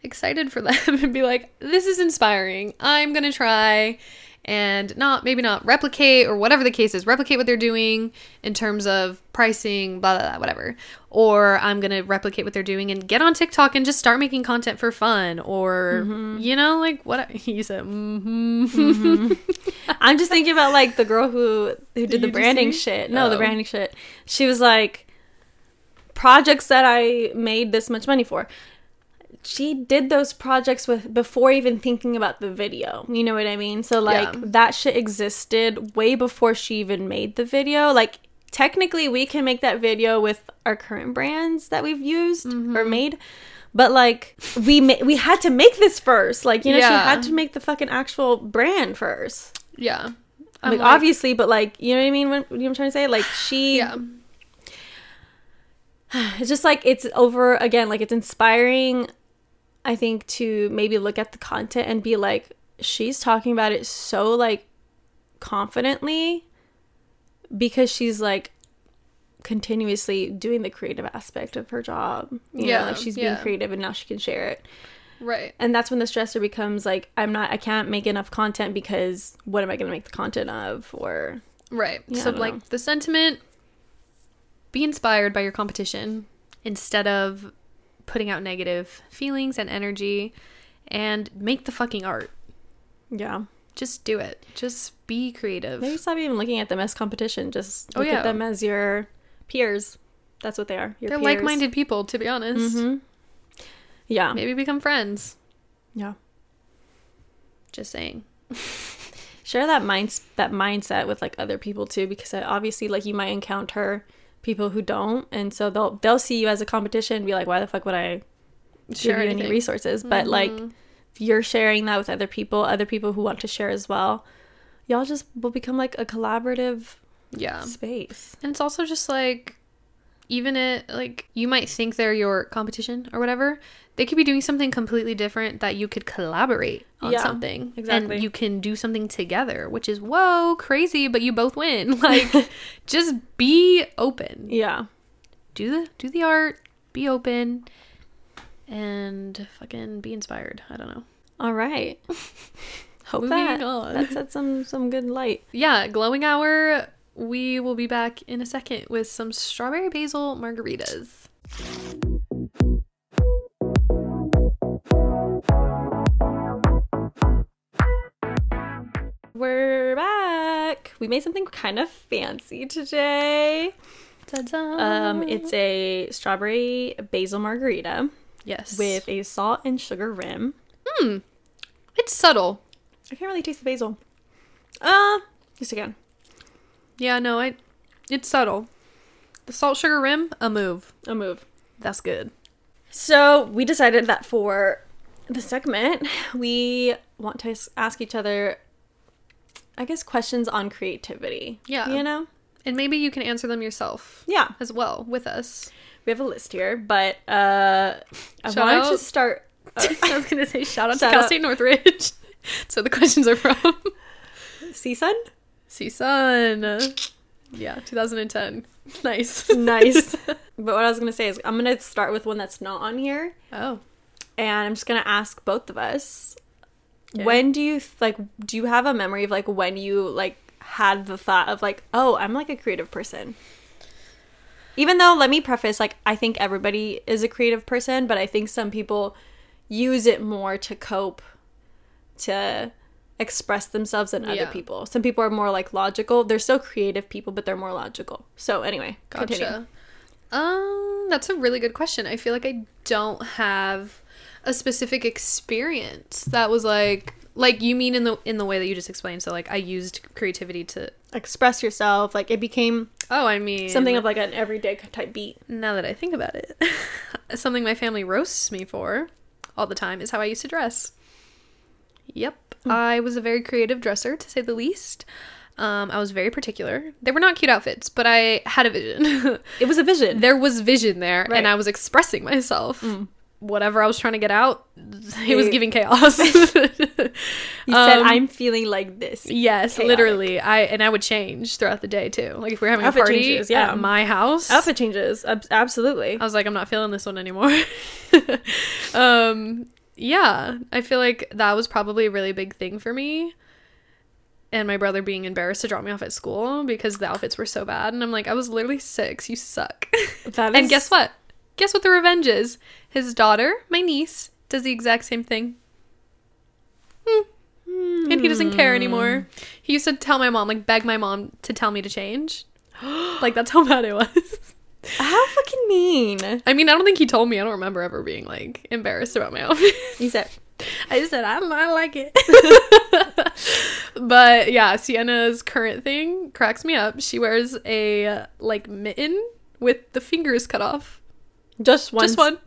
excited for them and be like this is inspiring. I'm going to try and not maybe not replicate or whatever the case is replicate what they're doing in terms of pricing blah blah, blah whatever. Or i'm gonna replicate what they're doing and get on tiktok and just start making content for fun or you know like what you said mm-hmm. i'm just thinking about like the girl who who did you the branding shit. No the Oh. branding shit. She was like projects that i made this much money for she did those projects with before even thinking about the video. You know what I mean? So like Yeah. that shit existed way before she even made the video. Like technically we can make that video with our current brands that we've used mm-hmm. or made, But like we ma- we had to make this first. Like you know, she had to make the fucking actual brand first. Yeah. I'm like, obviously, but like you know what I mean? When, you know what I'm trying to say? Like she, Yeah. it's just like it's over again. Like it's inspiring. I think to maybe look at the content and be like, she's talking about it so like confidently because she's like continuously doing the creative aspect of her job. You Yeah, know, like she's being creative and now she can share it. Right. And that's when the stressor becomes like, I'm not, I can't make enough content because what am I going to make the content of? Or Right. Yeah, so like know. the sentiment be inspired by your competition instead of putting out negative feelings and energy and make the fucking art. yeah. Just do it. Just be creative. Maybe stop even looking at them as competition. Just Oh, look yeah. at them as your peers. That's what they are. Your They're peers. like-minded people, to be honest. hmm Yeah. Maybe become friends. Yeah. Just saying. Share that mind that mindset with like other people too, because uh, obviously like you might encounter people who don't, and so they'll they'll see you as a competition and be like, why the fuck would I Share give you any resources? But mm-hmm. like if you're sharing that with other people, other people who want to share as well, y'all just will become like a collaborative Yeah. space. And it's also just like even it like you might think they're your competition or whatever. They could be doing something completely different that you could collaborate on Yeah, something. exactly. And you can do something together, which is whoa, crazy, but you both win. Like just be open. Yeah. Do the do the art, be open, and fucking be inspired. I don't know. All right. Hope Moving that on. that set some some good light. Yeah, glowing hour. We will be back in a second with some strawberry basil margaritas. We're back. We made something kind of fancy today. Ta-da. Um, it's a strawberry basil margarita yes with a salt and sugar rim. Hmm. It's subtle. I can't really taste the basil. Uh, just again. Yeah, no, I. It's subtle. The salt sugar rim, a move. A move. That's good. So we decided that for the segment, we want to ask each other, I guess, questions on creativity. Yeah. You know? And maybe you can answer them yourself Yeah. as well with us. We have a list here, but uh, I wanted to start. I was gonna say shout out Shout to Cal out. State Northridge. so the questions are from CSUN? CSUN. Yeah, 2010. Nice. Nice. but what I was going to say is, I'm going to start with one that's not on here. Oh. And I'm just going to ask both of us Okay. when do you, like, do you have a memory of, like, when you, like, had the thought of, like, oh, I'm, like, a creative person? Even though, let me preface, like, I think everybody is a creative person, but I think some people use it more to cope, to express themselves than other Yeah. people. Some people are more, like, logical. They're still creative people, but they're more logical. So, anyway, continue. Um, that's a really good question. I feel like I don't have a specific experience that was like like you mean in the in the way that you just explained. So like I used creativity to express yourself. Like it became Oh, I mean something of like an everyday type beat. now that I think about it. something my family roasts me for all the time is how I used to dress. Yep. I was a very creative dresser to say the least. Um, I was very particular. They were not cute outfits, but I had a vision. It was a vision. there was vision there Right. and I was expressing myself. Whatever I was trying to get out, it was giving chaos. you said Um, I'm feeling like this. Yes, Chaotic. literally. I and I would change throughout the day too. Like if we are having Outfit a party changes, yeah. at my house, Outfit changes. Ab- absolutely. I was like, I'm not feeling this one anymore. um, yeah, I feel like that was probably a really big thing for me. And my brother being embarrassed to drop me off at school because the outfits were so bad. And I'm like, I was literally six. You suck. That and guess what? Guess what the revenge is? His daughter, my niece, does the exact same thing. Hmm. And he doesn't care anymore. He used to tell my mom, like, beg my mom to tell me to change. like, that's how bad it was. How fucking mean. I mean, I don't think he told me. I don't remember ever being like embarrassed about my outfit. You said I just said I don't I like it. but yeah, Sienna's current thing cracks me up. She wears a like mitten with the fingers cut off. Just one. Just one.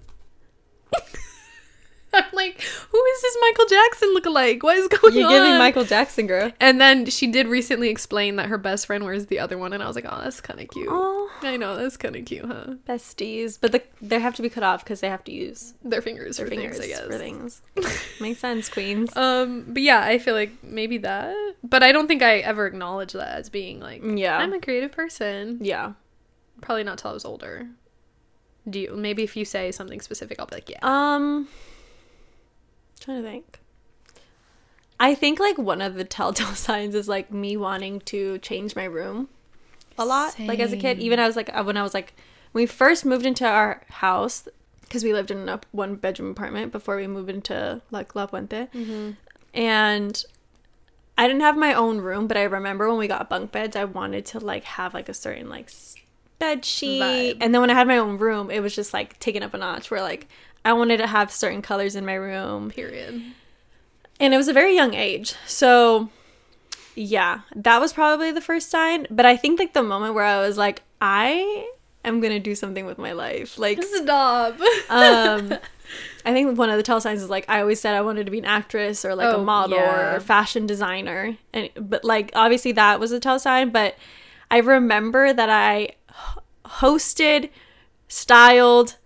I'm like, who is this Michael Jackson lookalike? What is going on? You're giving Michael Jackson, girl. And then she did recently explain that her best friend wears the other one, and I was like, oh, that's kind of cute. Oh, I know that's kind of cute, huh? besties, but the, they have to be cut off because they have to use Their fingers their for fingers things, I guess. for things. Makes sense, queens. Um, but yeah, I feel like maybe that, but I don't think I ever acknowledged that as being like, Yeah. I'm a creative person. Yeah. Probably not till I was older. Do you? Maybe if you say something specific, I'll be like, yeah. Um, trying to think. I think like one of the telltale signs is like me wanting to change my room a lot. Like as a kid, even I was like when I was like when we first moved into our house because we lived in a one bedroom apartment before we moved into like La Puente, Mm-hmm. and I didn't have my own room, but I remember when we got bunk beds, I wanted to like have like a certain like s- bed sheet, Vibe. and then when I had my own room, it was just like taken up a notch. Where like I wanted to have certain colors in my room, Period. and it was a very young age, so yeah, that was probably the first sign. But I think like the moment where I was like, I am gonna do something with my life, like Stop. um I think one of the tell signs is like I always said I wanted to be an actress or like a Oh, model yeah. or a fashion designer and but like obviously that was a tell sign but I remember that I hosted styled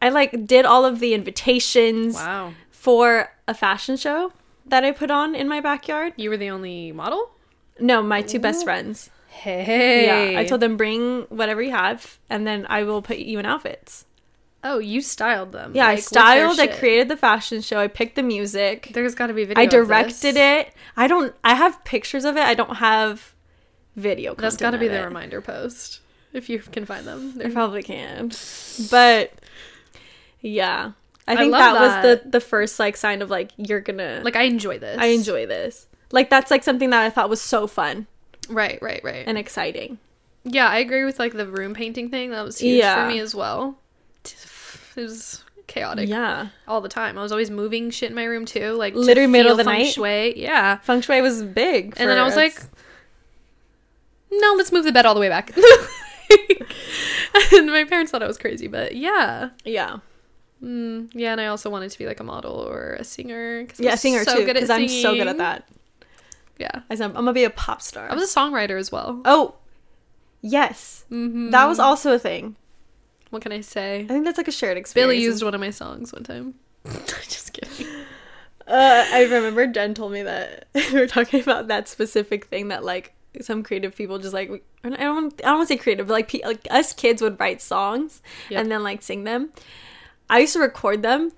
I like did all of the invitations wow. for a fashion show that I put on in my backyard. You were the only model. No, my two best friends. Hey. Yeah, I told them bring whatever you have and then I will put you in outfits. Oh, you styled them. Yeah, like, I styled, I created the fashion show, I picked the music, There's got to be video. I directed it. I don't I have pictures of it. I don't have video That's got to be the it. reminder post if you can find them. They're probably can. But yeah. I I think love that, that. was the the first like sign of like you're to like I enjoy this. I enjoy this. Like that's like something that I thought was so fun Right, right, right. and exciting. yeah, I agree with like the room painting thing. That was huge Yeah. for me as well. It was chaotic Yeah. all the time. I was always moving shit in my room too, like Literally middle of the feng night? Shui. Yeah, Feng Shui was big. and then I was us. like, no, let's move the bed all the way back. and my parents thought I was crazy, but yeah. yeah. Mm, yeah, and I also wanted to be like a model or a singer. 'cause Yeah, singer so too because I'm so good at that. Yeah, I said, I'm going to be a pop star. I was a songwriter as well. Oh. Yes. Mm-hmm. That was also a thing. What can I say? I think that's like a shared experience. Billy used one of my songs one time. Just kidding. Uh, I remember Jen told me that we were talking about that specific thing that like some creative people just like I don't want, I don't want to say creative, but like, like us kids would write songs Yep. and then like sing them. I used to record them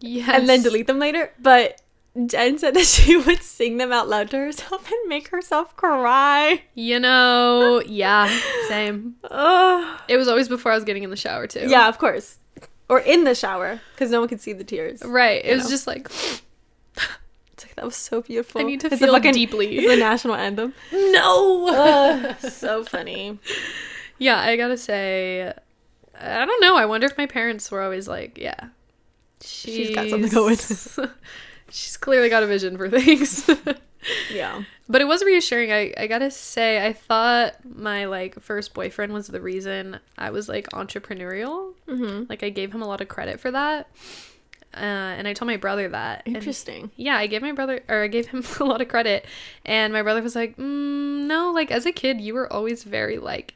Yes. and then delete them later, but Jen said that she would sing them out loud to herself and make herself cry. You know, yeah, same. Ugh. It was always before I was getting in the shower too. Yeah, of course. Or in the shower because no one could see the tears. Right. It You was know. just like like, that was so beautiful. I need to It's feel fucking, deeply. It's the national anthem. no. Ugh, so funny. yeah, I gotta say, I don't know. I wonder if my parents were always like, yeah, She's got something going. she's clearly got a vision for things. Yeah. But it was reassuring. I, I gotta say, I thought my like first boyfriend was the reason I was like entrepreneurial. Mm-hmm. Like I gave him a lot of credit for that, uh, and I told my brother that. and- Interesting. yeah, I gave my brother or I gave him a lot of credit, and my brother was like, mm, "No, like as a kid, you were always very like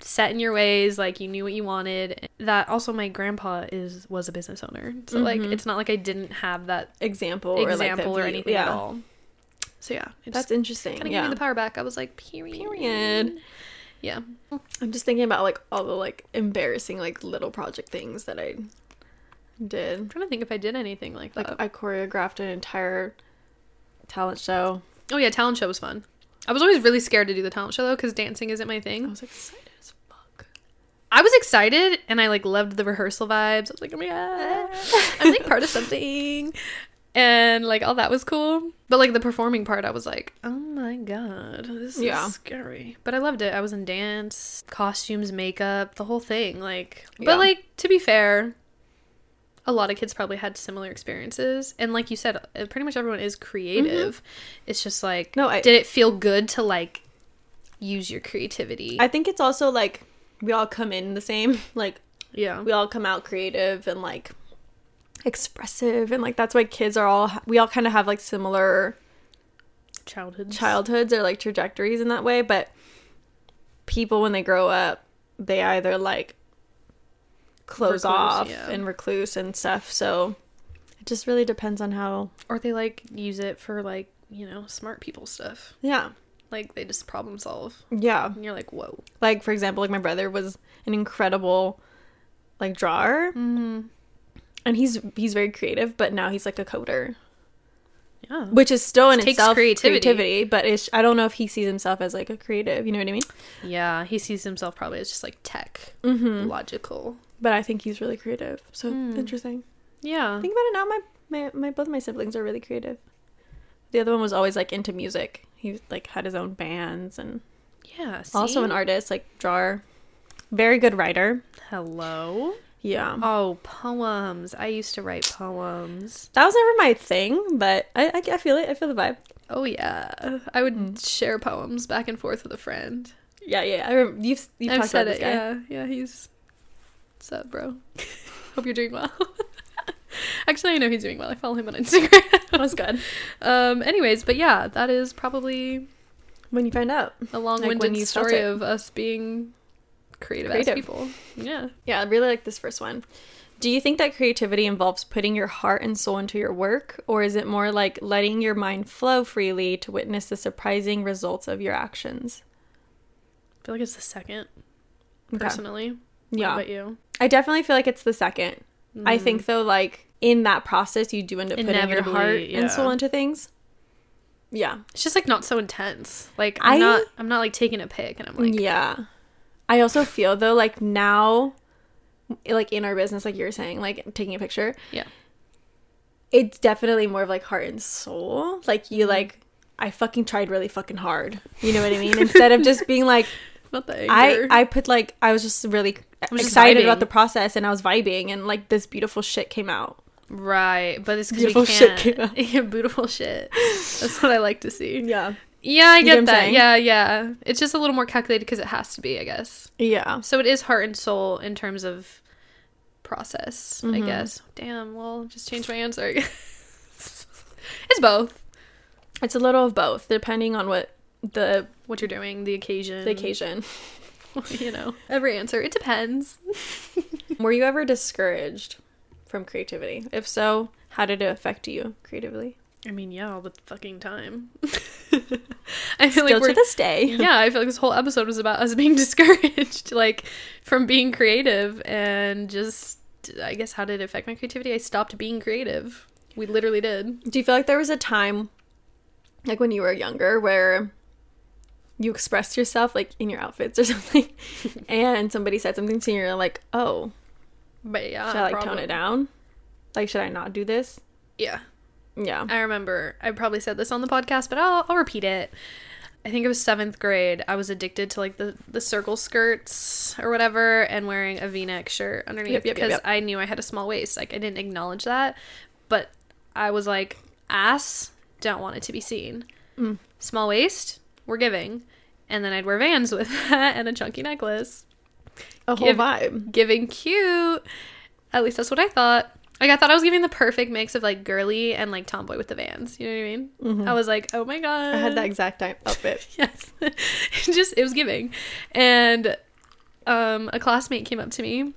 set in your ways. Like you knew what you wanted. That also, my grandpa is was a business owner, so like Mhm. it's not like I didn't have that Example, or, like, example the or anything yeah. at all. So yeah, That's interesting. kind of yeah. gave me the power back. I was like, period. Period. Yeah. I'm just thinking about like all the like embarrassing like little project things that I did. I'm trying to think if I did anything like that. Like. I choreographed an entire talent show. oh yeah, talent show was fun. I was always really scared to do the talent show though, because dancing isn't my thing. I was excited as fuck. I was excited and I like loved the rehearsal vibes. I was like, oh my god, I'm like part of something, and like all that was cool. But like the performing part, I was like, oh my god, this Yeah. is scary. But I loved it. I was in dance, costumes, makeup, the whole thing. Like, Yeah. but like to be fair, a lot of kids probably had similar experiences, and like you said, uh, pretty much everyone is creative. It's just like, Mm-hmm. No, I- did it feel good to like use your creativity? I think it's also like we all come in the same. Like yeah. we all come out creative and like expressive and like that's why kids are all we all kind of have like similar Childhood. childhoods or like trajectories in that way but people when they grow up they either like close Recluse, off yeah. and recluse and stuff so it just really depends on how Or they like use it for like, you know, smart people stuff. yeah Like they just problem solve. yeah And you're like, whoa. like for example like my brother was an incredible like drawer Mm-hmm. and he's he's very creative but now he's like a coder Yeah. which is still in It takes itself creativity. creativity. but it's i don't know if he sees himself as like a creative you know what i mean Yeah. He sees himself probably as just like tech, mm-hmm. logical. But i think he's really creative so Hmm. interesting Yeah. think about it now my, my my both my siblings are really creative the other one was always like into music he like had his own bands and Yeah. also an artist like drawer very good writer Hello. yeah Oh, poems. I used to write poems. that was never my thing but i i, I feel it i feel the vibe Oh yeah. I would Hmm. share poems back and forth with a friend. yeah yeah i remember you've, you've I've talked said about it. guy Yeah. Yeah. He's. What's up, bro? Hope you're doing well. Actually, I know he's doing well. I follow him on Instagram. that was good um. Anyways, but yeah, that is probably when you find out a long-winded felt story of us being creative, Creative. as people. Yeah. Yeah, I really like this first one. Do you think that creativity involves putting your heart and soul into your work, or is it more like letting your mind flow freely to witness the surprising results of your actions? I feel like it's the second, Okay. personally. Yeah. What about you? I definitely feel like it's the second. I Mm. think though, like in that process, you do end up putting your heart yeah. and soul into things. Yeah. It's just like not so intense. Like I'm I- not. I'm not like taking a pic, and I'm like, yeah. I also feel though, like now, like in our business, like you were saying, like taking a picture. Yeah. It's definitely more of like heart and soul. Like you Mhm. like, I fucking tried really fucking hard. You know what I mean? Instead of just being like, not the I anger. I put like I was just really was just excited about the process and I was vibing and like this beautiful shit came out. right, but it's because we Beautiful shit can't. out. yeah, beautiful shit. That's what I like to see. Yeah. Yeah, I get that. saying? Yeah, yeah. It's just a little more calculated because it has to be, I guess. Yeah. So it is heart and soul in terms of process, I Mhm. guess. Damn. Well, just change my answer. it's both. It's a little of both, depending on what the What you're doing, the occasion. the occasion. you know, every answer. It depends. Were you ever discouraged from creativity? If so, how did it affect you creatively? I mean, yeah, all the fucking time. I feel Still like to we're this day. yeah, I feel like this whole episode was about us being discouraged, like from being creative and just I guess how did it affect my creativity? I stopped being creative. We literally did. Do you feel like there was a time, like when you were younger, where you expressed yourself like in your outfits or something, and somebody said something to you, and you're like, "Oh, But yeah, should I like tone it down? Like, should I not do this?" Yeah. Yeah. I remember I probably said this on the podcast, but I'll I'll repeat it. I think it was seventh grade. I was addicted to like the the circle skirts or whatever, and wearing a V neck shirt underneath yep, yep, because yep. I knew I had a small waist. Like I didn't acknowledge that, but I was like, ass, don't want it to be seen. Mm. Small waist, we're giving, and then I'd wear Vans with that and a chunky necklace, A whole Give- vibe. giving cute. At least that's what I thought. Like I thought I was giving the perfect mix of like girly and like tomboy with the Vans. You know what I mean? Mhm. I was like, oh my god. I had that exact time outfit. yes. just it was giving. And um a classmate came up to me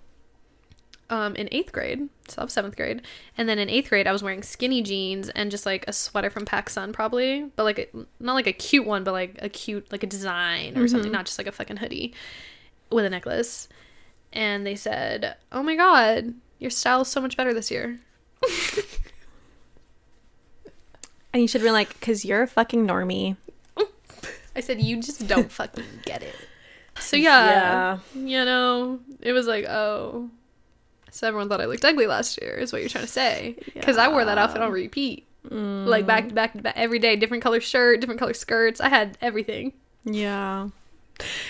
um in 8th grade. So I was 7th grade. And then in 8th grade I was wearing skinny jeans and just like a sweater from PacSun probably, but like a, not like a cute one, but like a cute like a design or something, Mhm. not just like a fucking hoodie with a necklace. And they said, "Oh my god, your style is so much better this year." And you should have been like, "Cause you're a fucking normie." I said, "You just don't fucking get it." So yeah, yeah, you know, it was like, oh, so everyone thought I looked ugly last year, is what you're trying to say? Because I wore that outfit on repeat, Mm. like back to back to back every day, different color shirt, different color skirts. I had everything Yeah.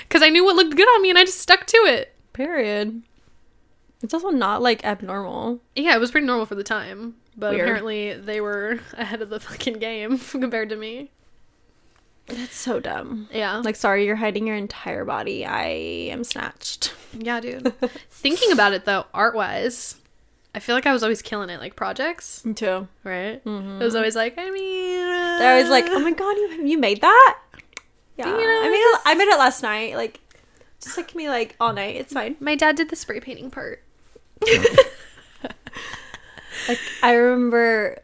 because I knew what looked good on me, and I just stuck to it. Period. It's also not like abnormal. Yeah, it was pretty normal for the time, but Weird. apparently they were ahead of the fucking game compared to me. That's so dumb. Yeah, Like, sorry, you're hiding your entire body. I am snatched. yeah, dude. Thinking about it though, art wise, I feel like I was always killing it, like projects, Me too. right? Mm-hmm. It was always like, I mean, They're always like, "Oh my god, you you made that?" Yeah, You know, I made it. I made it last night. Like, just took me like all night. It's fine. my dad did the spray painting part. Like, I remember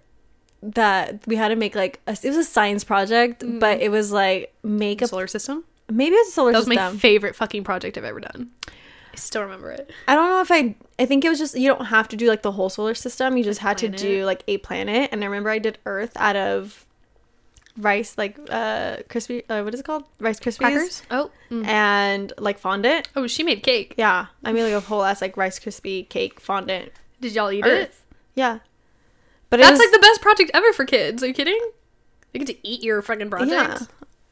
that we had to make like a, it was a science project, but it was like make a solar system. maybe it was a solar system. That was system. my favorite fucking project I've ever done. I still remember it. I don't know if I. I think it was just you don't have to do like the whole solar system. You just had planet. to do like a planet. And I remember I did Earth out of rice, like uh crispy. Uh, what is it called? Rice krispies Crackers. Oh, mm. and like fondant. oh, she made cake. Yeah, I made like a whole ass like rice crispy cake fondant. Did y'all eat Earth. it? Yeah, but That's was- like the best project ever for kids. Are you kidding? You get to eat your fucking project yeah.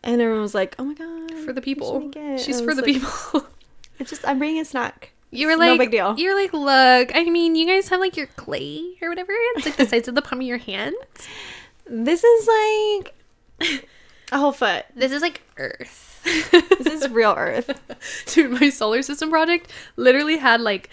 And everyone was like, "Oh my god, for the people. She's for the like, people. It's just I'm bringing a snack. You were like, no big deal. You're like, look. I mean, you guys have like your clay or whatever. It's like the size of the palm of your hand. This is like a whole foot. This is like Earth. This is real Earth. Dude, my solar system project literally had like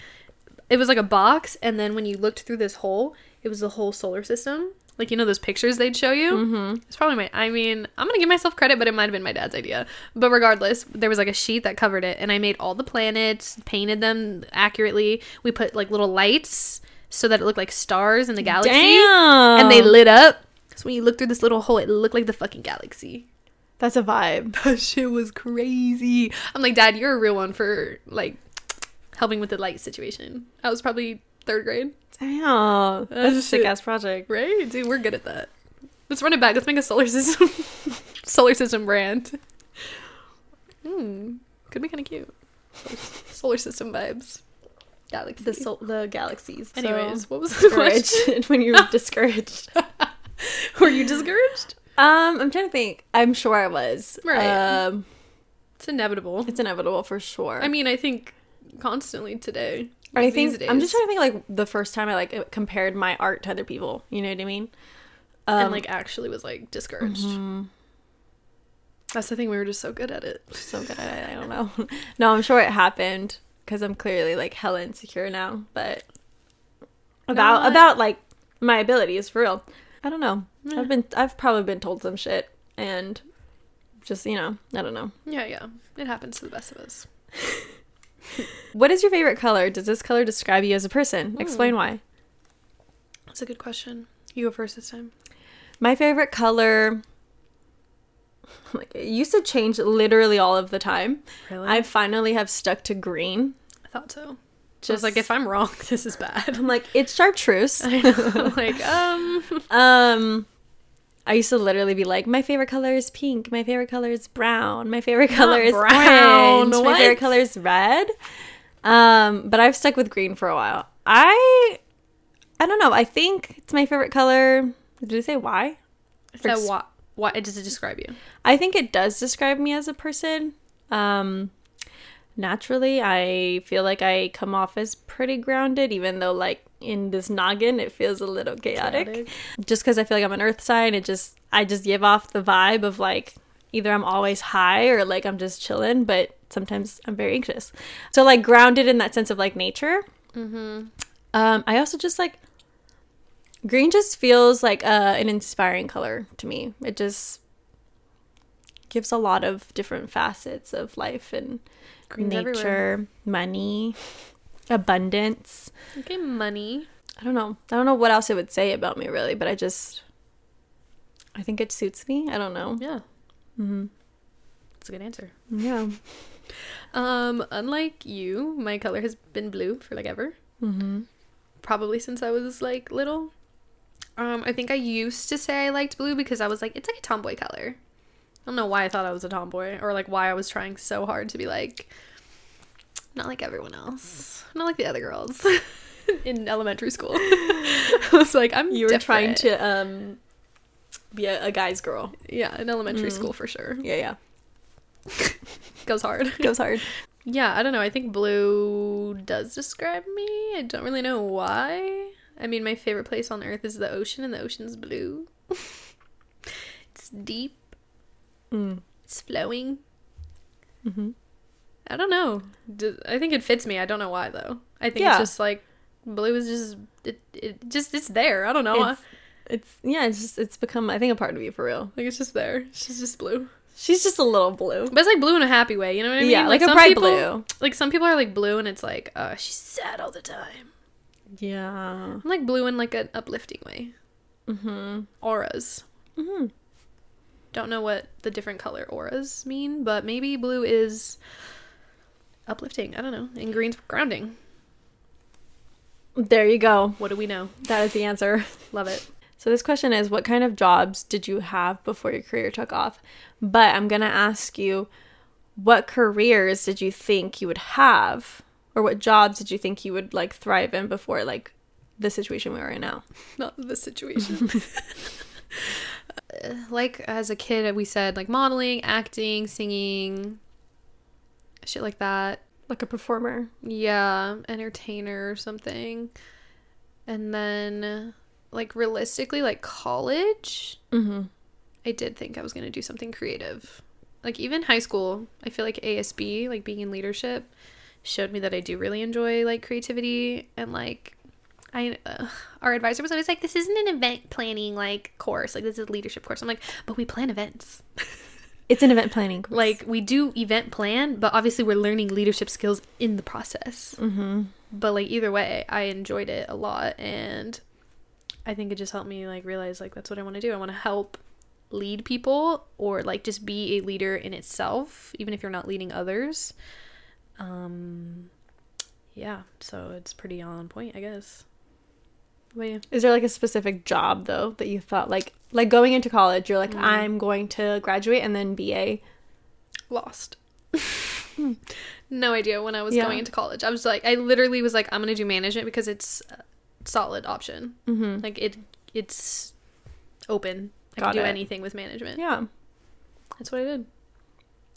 it was like a box, and then when you looked through this hole, it was the whole solar system. Like you know those pictures they'd show you. Mm-hmm. It's probably my. I mean, I'm gonna give myself credit, but it might have been my dad's idea. But regardless, there was like a sheet that covered it, and I made all the planets, painted them accurately. We put like little lights so that it looked like stars in the galaxy, Damn. and they lit up. So when you look through this little hole, it looked like the fucking galaxy. That's a vibe. That shit was crazy. I'm like, Dad, you're a real one for like helping with the light situation. I was probably third grade, Damn. That's a That's sick it. ass project. right? Dude, we're good at that. Let's run it back. Let's make a solar system, solar system brand. Hmm, could be kind of cute. Solar system vibes. Galaxy. The sol- the galaxies. So, Anyways, what was the question? discouraged when you were discouraged. Were you discouraged? Um, I'm trying to think. I'm sure I was. Right. Um, It's inevitable. it's inevitable for sure. I mean, I think constantly today. I think I'm just trying to think like the first time I like compared my art to other people. You know what I mean? Um, and like actually was like discouraged. mm-hmm. That's the thing. We were just so good at it. so good at it. I don't know. no, I'm sure it happened because I'm clearly like hella insecure now. But about Not- about like my abilities for real. I don't know. Yeah. I've been I've probably been told some shit and just you know I don't know. Yeah, yeah. It happens to the best of us. What is your favorite color? Does this color describe you as a person? Hmm. Explain why. That's a good question. You go first this time. My favorite color. Like it used to change literally all of the time. Really? I finally have stuck to green. I thought so. Just like if I'm wrong, this is bad. I'm like it's chartreuse. I know. like um. Um, I used to literally be like, my favorite color is pink. My favorite color is brown. My favorite color is brown. orange. My favorite color is red. Um, but I've stuck with green for a while. I, I don't know. I think it's my favorite color. Did it say why? So what? What does it describe you? I think it does describe me as a person. Um, naturally, I feel like I come off as pretty grounded, even though like in this noggin it feels a little chaotic. Chaotic. Just because I feel like I'm an Earth sign, it just I just give off the vibe of like either I'm always high or like I'm just chilling, but sometimes I'm very anxious. So like grounded in that sense of like nature. Mm-hmm. Um, I also just like green just feels like uh, an inspiring color to me. It just gives a lot of different facets of life and Green's nature, everywhere. money, abundance. Okay, money. I don't know. I don't know what else it would say about me really, but I just I think it suits me. I don't know. Yeah, hmm that's a good answer. Yeah. Um, unlike you, my color has been blue for like ever. hmm Probably since I was like little. Um, I think I used to say I liked blue because I was like, it's like a tomboy color. I don't know why I thought I was a tomboy or like why I was trying so hard to be like not like everyone else. Not like the other girls in elementary school. I was like, I'm You were trying to um be a, a guy's girl. Yeah, in elementary Mm. school for sure. Yeah, yeah. Goes hard. Goes hard. Yeah, I don't know. I think blue does describe me. I don't really know why. I mean, my favorite place on earth is the ocean, and the ocean's blue. it's deep, Mm. it's flowing. Mm hmm I don't know. I think it fits me. I don't know why, though. I think Yeah. it's just like Blue is just it, it just it's there. I don't know. It's, it's yeah, it's just it's become I think a part of you for real. like it's just there. She's just blue. She's just a little blue. But it's like blue in a happy way. You know what I mean? Yeah, like a some bright people- blue. Like some people are like blue and it's like, uh, she's sad all the time. Yeah. I'm like blue in like an uplifting way. Mm-hmm. Auras. Mm-hmm. Don't know what the different color auras mean, but maybe blue is uplifting. I don't know. And green's grounding. There you go. What do we know? That is the answer. Love it. So this question is what kind of jobs did you have before your career took off? But I'm going to ask you what careers did you think you would have or what jobs did you think you would like thrive in before like the situation we are in now? Not the situation. Uh, like as a kid, we said like modeling, acting, singing, shit like that. Like a performer. Yeah, entertainer or something. And then, like, realistically, like college, Mhm. I did think I was going to do something creative. Like, even high school, I feel like ASB, like being in leadership, showed me that I do really enjoy, like, creativity. And, like, I, uh, our advisor was always like, this isn't an event planning, like, course. Like, this is a leadership course. I'm like, but we plan events. It's an event planning course. like, we do event plan, but obviously we're learning leadership skills in the process mm-hmm. but like either way i enjoyed it a lot and i think it just helped me like realize like that's what i want to do i want to help lead people or like just be a leader in itself even if you're not leading others um yeah so it's pretty on point i guess you? Is there like a specific job though that you thought like like going into college you're like Mm. I'm going to graduate and then BA? lost no idea when i was Yeah. going into college i was like i literally was like i'm gonna do management because it's a solid option Mhm. like it it's open i Got can do it. anything with management Yeah. that's what i did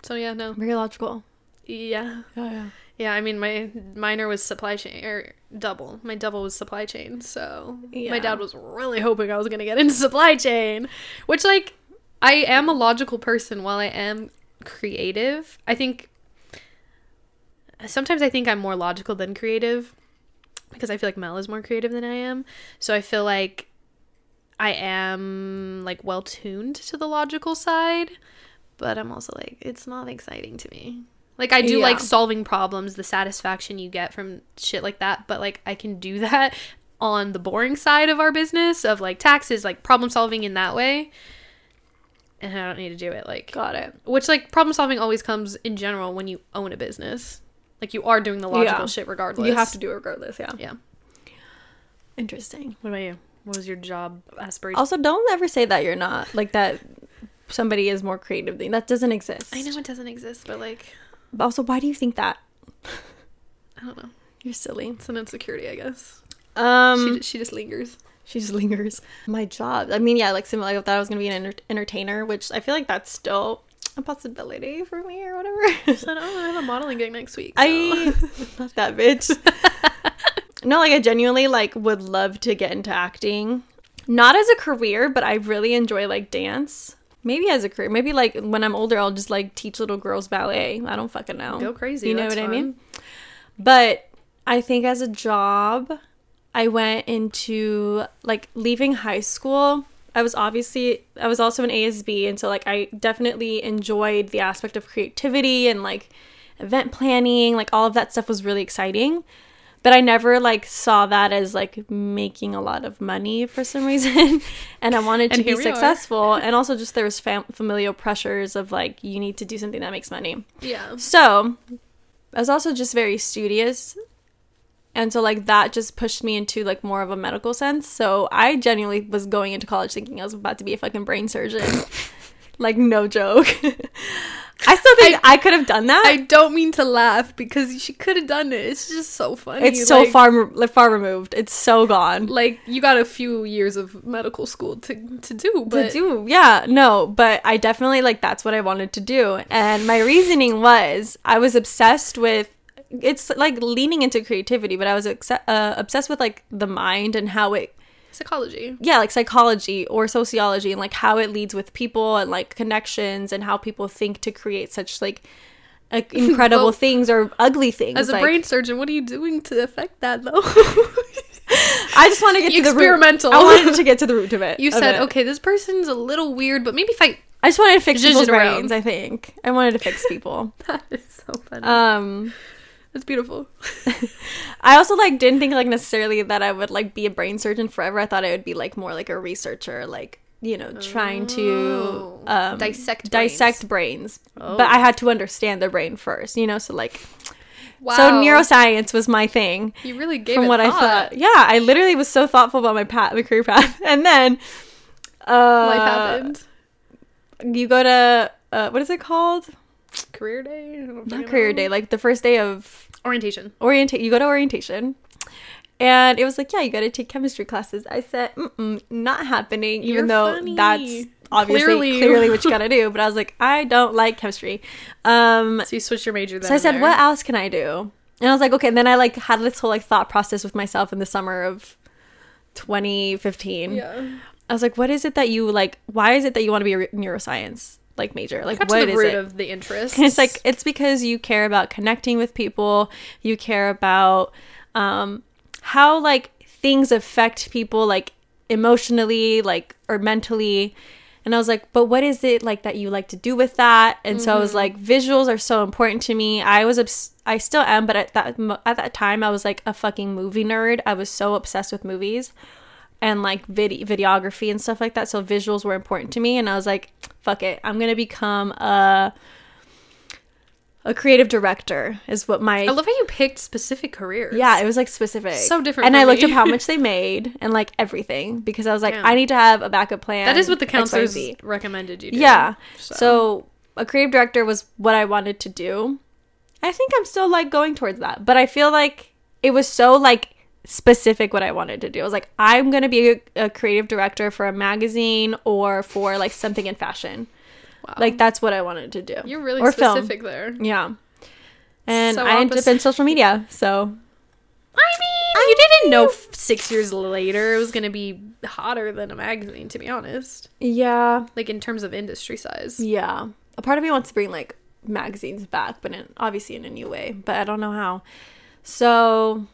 so yeah no Very logical. yeah Yeah, yeah. Yeah i mean my minor was supply chain or double. My double was supply chain so Yeah. my dad was really hoping i was gonna get into supply chain which like i am a logical person. While i am creative i think sometimes i think i'm more logical than creative because i feel like mel is more creative than i am. So i feel like i am like well tuned to the logical side but i'm also like it's not exciting to me like i do Yeah. like solving problems the satisfaction you get from shit like that but like i can do that on the boring side of our business of like taxes like problem solving in that way and i don't need to do it like Got it. which like problem solving always comes in general when you own a business like you are doing the logical Yeah. shit regardless You have to do it regardless, yeah. yeah Interesting. what about you what was your job aspiration Also, don't ever say that you're not like that. Somebody is more creative than that doesn't exist. i know it doesn't exist but like But also, why do you think that? i don't know You're silly. it's an insecurity i guess Um, she, she just lingers she just lingers. My job. I mean, yeah, like similar. I thought I was gonna be an enter- entertainer, which I feel like that's still a possibility for me or whatever. I said, oh i have a modeling gig next week so. I not that bitch. no, like I genuinely like would love to get into acting. Not as a career, but I really enjoy like dance. Maybe as a career. Maybe like when I'm older I'll just like teach little girls ballet. I don't fucking know. go crazy You know what I mean? But I think as a job, I went into like leaving high school. I was obviously I was also an ASB and so like I definitely enjoyed the aspect of creativity and like event planning, like all of that stuff was really exciting. But I never like saw that as like making a lot of money for some reason. and I wanted to be here we are. successful and also just there was fam- familial pressures of like you need to do something that makes money. yeah So, I was also just very studious. And so like that just pushed me into like more of a medical sense. So I genuinely was going into college thinking I was about to be a fucking brain surgeon. like no joke. I still think I, could have done that. I don't mean to laugh because she could have done it. It's just so funny. it's so like- far far removed. It's so gone. Like you got a few years of medical school to to do, but to do. Yeah, no, but I definitely like that's what I wanted to do. And my reasoning was I was obsessed with it's like leaning into creativity, but I was obse- uh, obsessed with like the mind and how it psychology. yeah, like psychology or sociology and like how it leads with people and like connections and how people think to create such like incredible Well, things or ugly things. As a like- brain surgeon, what are you doing to affect that though? I just want to get to the root. Experimental. I wanted to get to the root of it. You said, it. okay, this person's a little weird, but maybe if I. I just wanted to fix people's around. brains. I think I wanted to fix people. That is so funny. um, That's beautiful. I also like didn't think like necessarily that I would like be a brain surgeon forever. I thought I would be like more like a researcher, like you know, trying to Oh. um, Dissect dissect brains. Oh. But I had to understand the brain first, you know. So like, Wow. so neuroscience was my thing. You really gave from what I thought. thought. Yeah, I literally was so thoughtful about my path, my career path, and then uh, Life happened. You go to uh, what is it called? Career day? Don't career know. day, like the first day of Orientation. Orientation. You go to orientation, and it was like, yeah, you got to take chemistry classes. I said, Mm-mm, not happening, even You're though funny. that's obviously Clearly. clearly. what you got to do. But I was like, I don't like chemistry. Um, So you switched your major then. so I said, there. what else can I do? And I was like, okay. And then I like had this whole like thought process with myself in the summer of 2015. Yeah. I was like, what is it that you like? Why is it that you want to be a neuroscience like major? Like, what the is root it? of the interest. It's like it's because you care about connecting with people. You care about um, how like things affect people, like emotionally, like or mentally. And I was like, but what is it like that you like to do with that? And so I was like, visuals are so important to me. I was, obs- I still am, but at that at that time, I was like a fucking movie nerd. I was so obsessed with movies and like vid- videography and stuff like that. So visuals were important to me, and I was like, "Fuck it, I'm gonna become a a creative director." Is what my I love how you picked specific careers. yeah, it was like specific, So different And I looked up how much they made and like everything because I was like, Yeah. I need to have a backup plan. That is what the counselors Z. recommended you do. Yeah. So. So. a creative director was what I wanted to do. I think I'm still like going towards that, but I feel like it was so like specific what I wanted to do. I was like, I'm gonna be a, a creative director for a magazine or for like something in fashion. Wow. Like that's what I wanted to do. You're really or film. specific there. Yeah. And So I ended up in social media. So I mean, you didn't know f- six years later it was going to be hotter than a magazine, to be honest. yeah, Like in terms of industry size. yeah. A part of me wants to bring like magazines back, but in, obviously in a new way. But I don't know how. So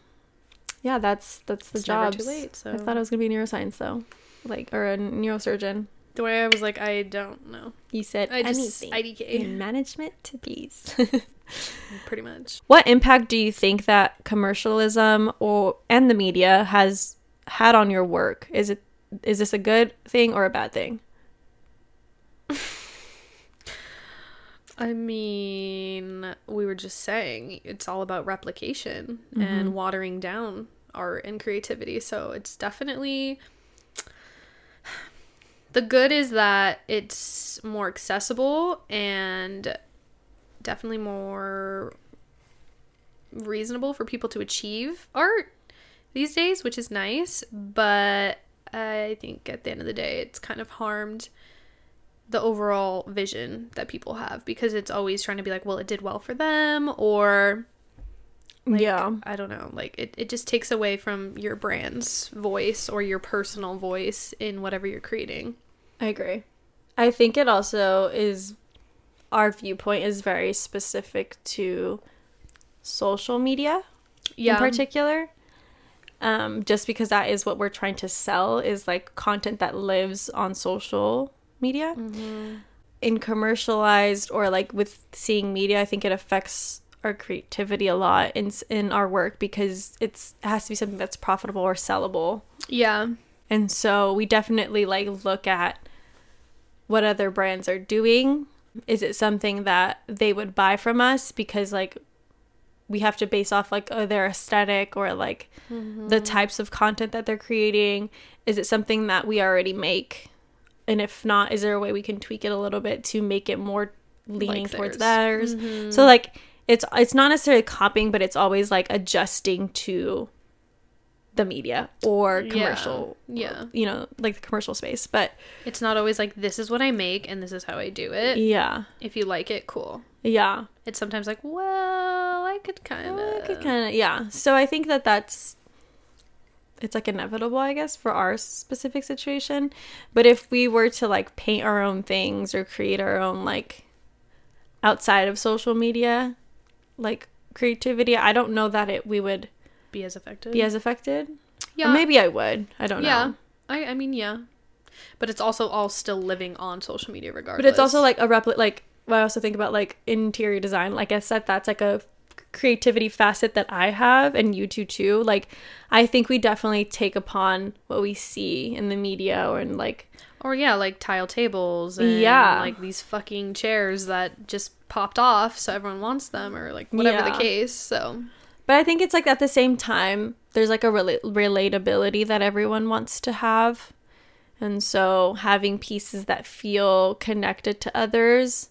yeah, that's that's the job. too late, so- I thought I was gonna be a neuroscience though, like or a neurosurgeon. The way I was like, I don't know. You said I just IDK, in management to these. pretty much. what impact do you think that commercialism or and the media has had on your work? Is it is this a good thing or a bad thing? I mean, we were just saying it's all about replication Mm-hmm. and watering down art and creativity. So it's definitely the good is that it's more accessible and definitely more reasonable for people to achieve art these days, which is nice. But I think at the end of the day, it's kind of harmed the overall vision that people have because it's always trying to be like, well, it did well for them, or like, yeah. I don't know, like it, it just takes away from your brand's voice or your personal voice in whatever you're creating. I agree. I think it also is our viewpoint is very specific to social media yeah. in particular. Um, just because that is what we're trying to sell is like content that lives on social media. Mm-hmm. In commercialized or like with seeing media, I think it affects our creativity a lot in in our work because it's it has to be something that's profitable or sellable. Yeah. And so we definitely like look at what other brands are doing. Is it something that they would buy from us because like we have to base off like uh, their aesthetic or like the types of content that they're creating? Is it something that we already make? And if not, is there a way we can tweak it a little bit to make it more leaning Like towards theirs. theirs? So like it's it's not necessarily copying, but it's always like adjusting to the media or Yeah. commercial Yeah. you know, like the commercial space. But It's not always like this is what I make and this is how I do it. yeah, If you like it, cool. yeah, It's sometimes like, well, I could kind of. I could kind of yeah. So I think that that's it's like inevitable, I guess, for our specific situation. But if we were to like paint our own things or create our own like outside of social media, like creativity, I don't know that it we would be as effective. be as affected. Yeah. Or maybe I would. I don't know. yeah. I I mean yeah. But it's also all still living on social media regardless. But it's also like a repli like I also think about like interior design. Like I said, that's like a creativity facet that I have and you two too. Like I think we definitely take upon what we see in the media or in like or yeah, like tile tables and Yeah. like these fucking chairs that just popped off so everyone wants them or like whatever Yeah. the case. So But I think it's like at the same time, there's like a rela- relatability that everyone wants to have. And so having pieces that feel connected to others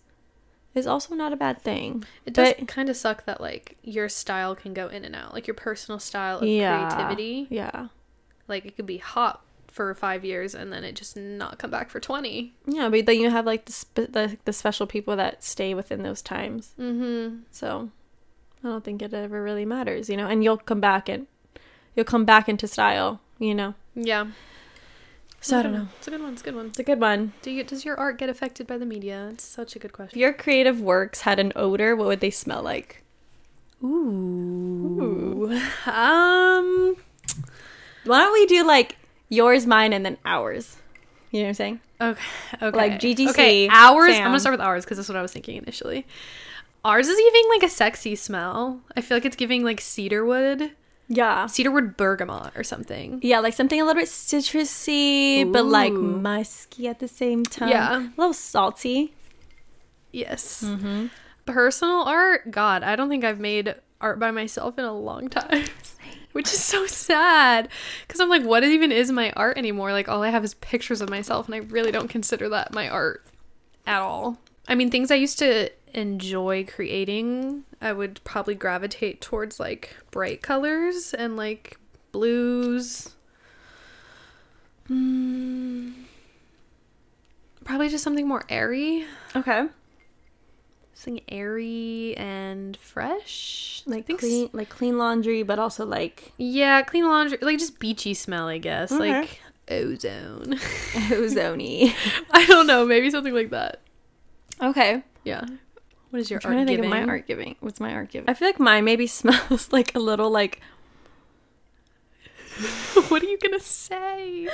is also not a bad thing. it does kind of suck that like your style can go in and out. Like your personal style of Yeah. creativity. Yeah. Like it could be hot for five years and then it just not come back for 20. Yeah, but then you have like the, spe- the the special people that stay within those times. Mm-hmm. So I don't think it ever really matters, you know. And you'll come back and you'll come back into style, you know. Yeah. So I don't know. It's a good one. It's a good one. It's a good one. Do you does your art get affected by the media? It's such a good question. If your creative works had an odor, what would they smell like? Ooh. Um. Why don't we do like yours, mine, and then ours? You know what I'm saying? Okay. Okay. Like GGC, Okay. Ours. I'm gonna start with ours because that's what I was thinking initially. Ours is giving like a sexy smell. I feel like it's giving like cedarwood, Yeah. cedarwood bergamot or something. Yeah, like something a little bit citrusy, but like musky at the same time. Yeah. A little salty. Yes. Mm-hmm. Personal art. God, I don't think I've made art by myself in a long time. Which is so sad. Because I'm like, what even is my art anymore? Like, all I have is pictures of myself, and I really don't consider that my art at all. I mean, things I used to enjoy creating, I would probably gravitate towards like bright colors and like blues. Mm, probably just something more airy. Okay. Something airy and fresh. Like clean, like clean laundry, but also like Yeah, clean laundry, like just beachy smell, I guess. Like ozone. ozony. I don't know, maybe something like that. okay. Yeah. What is your I'm art giving? my art giving. What's my art giving? I feel like mine maybe smells like a little like what are you gonna say?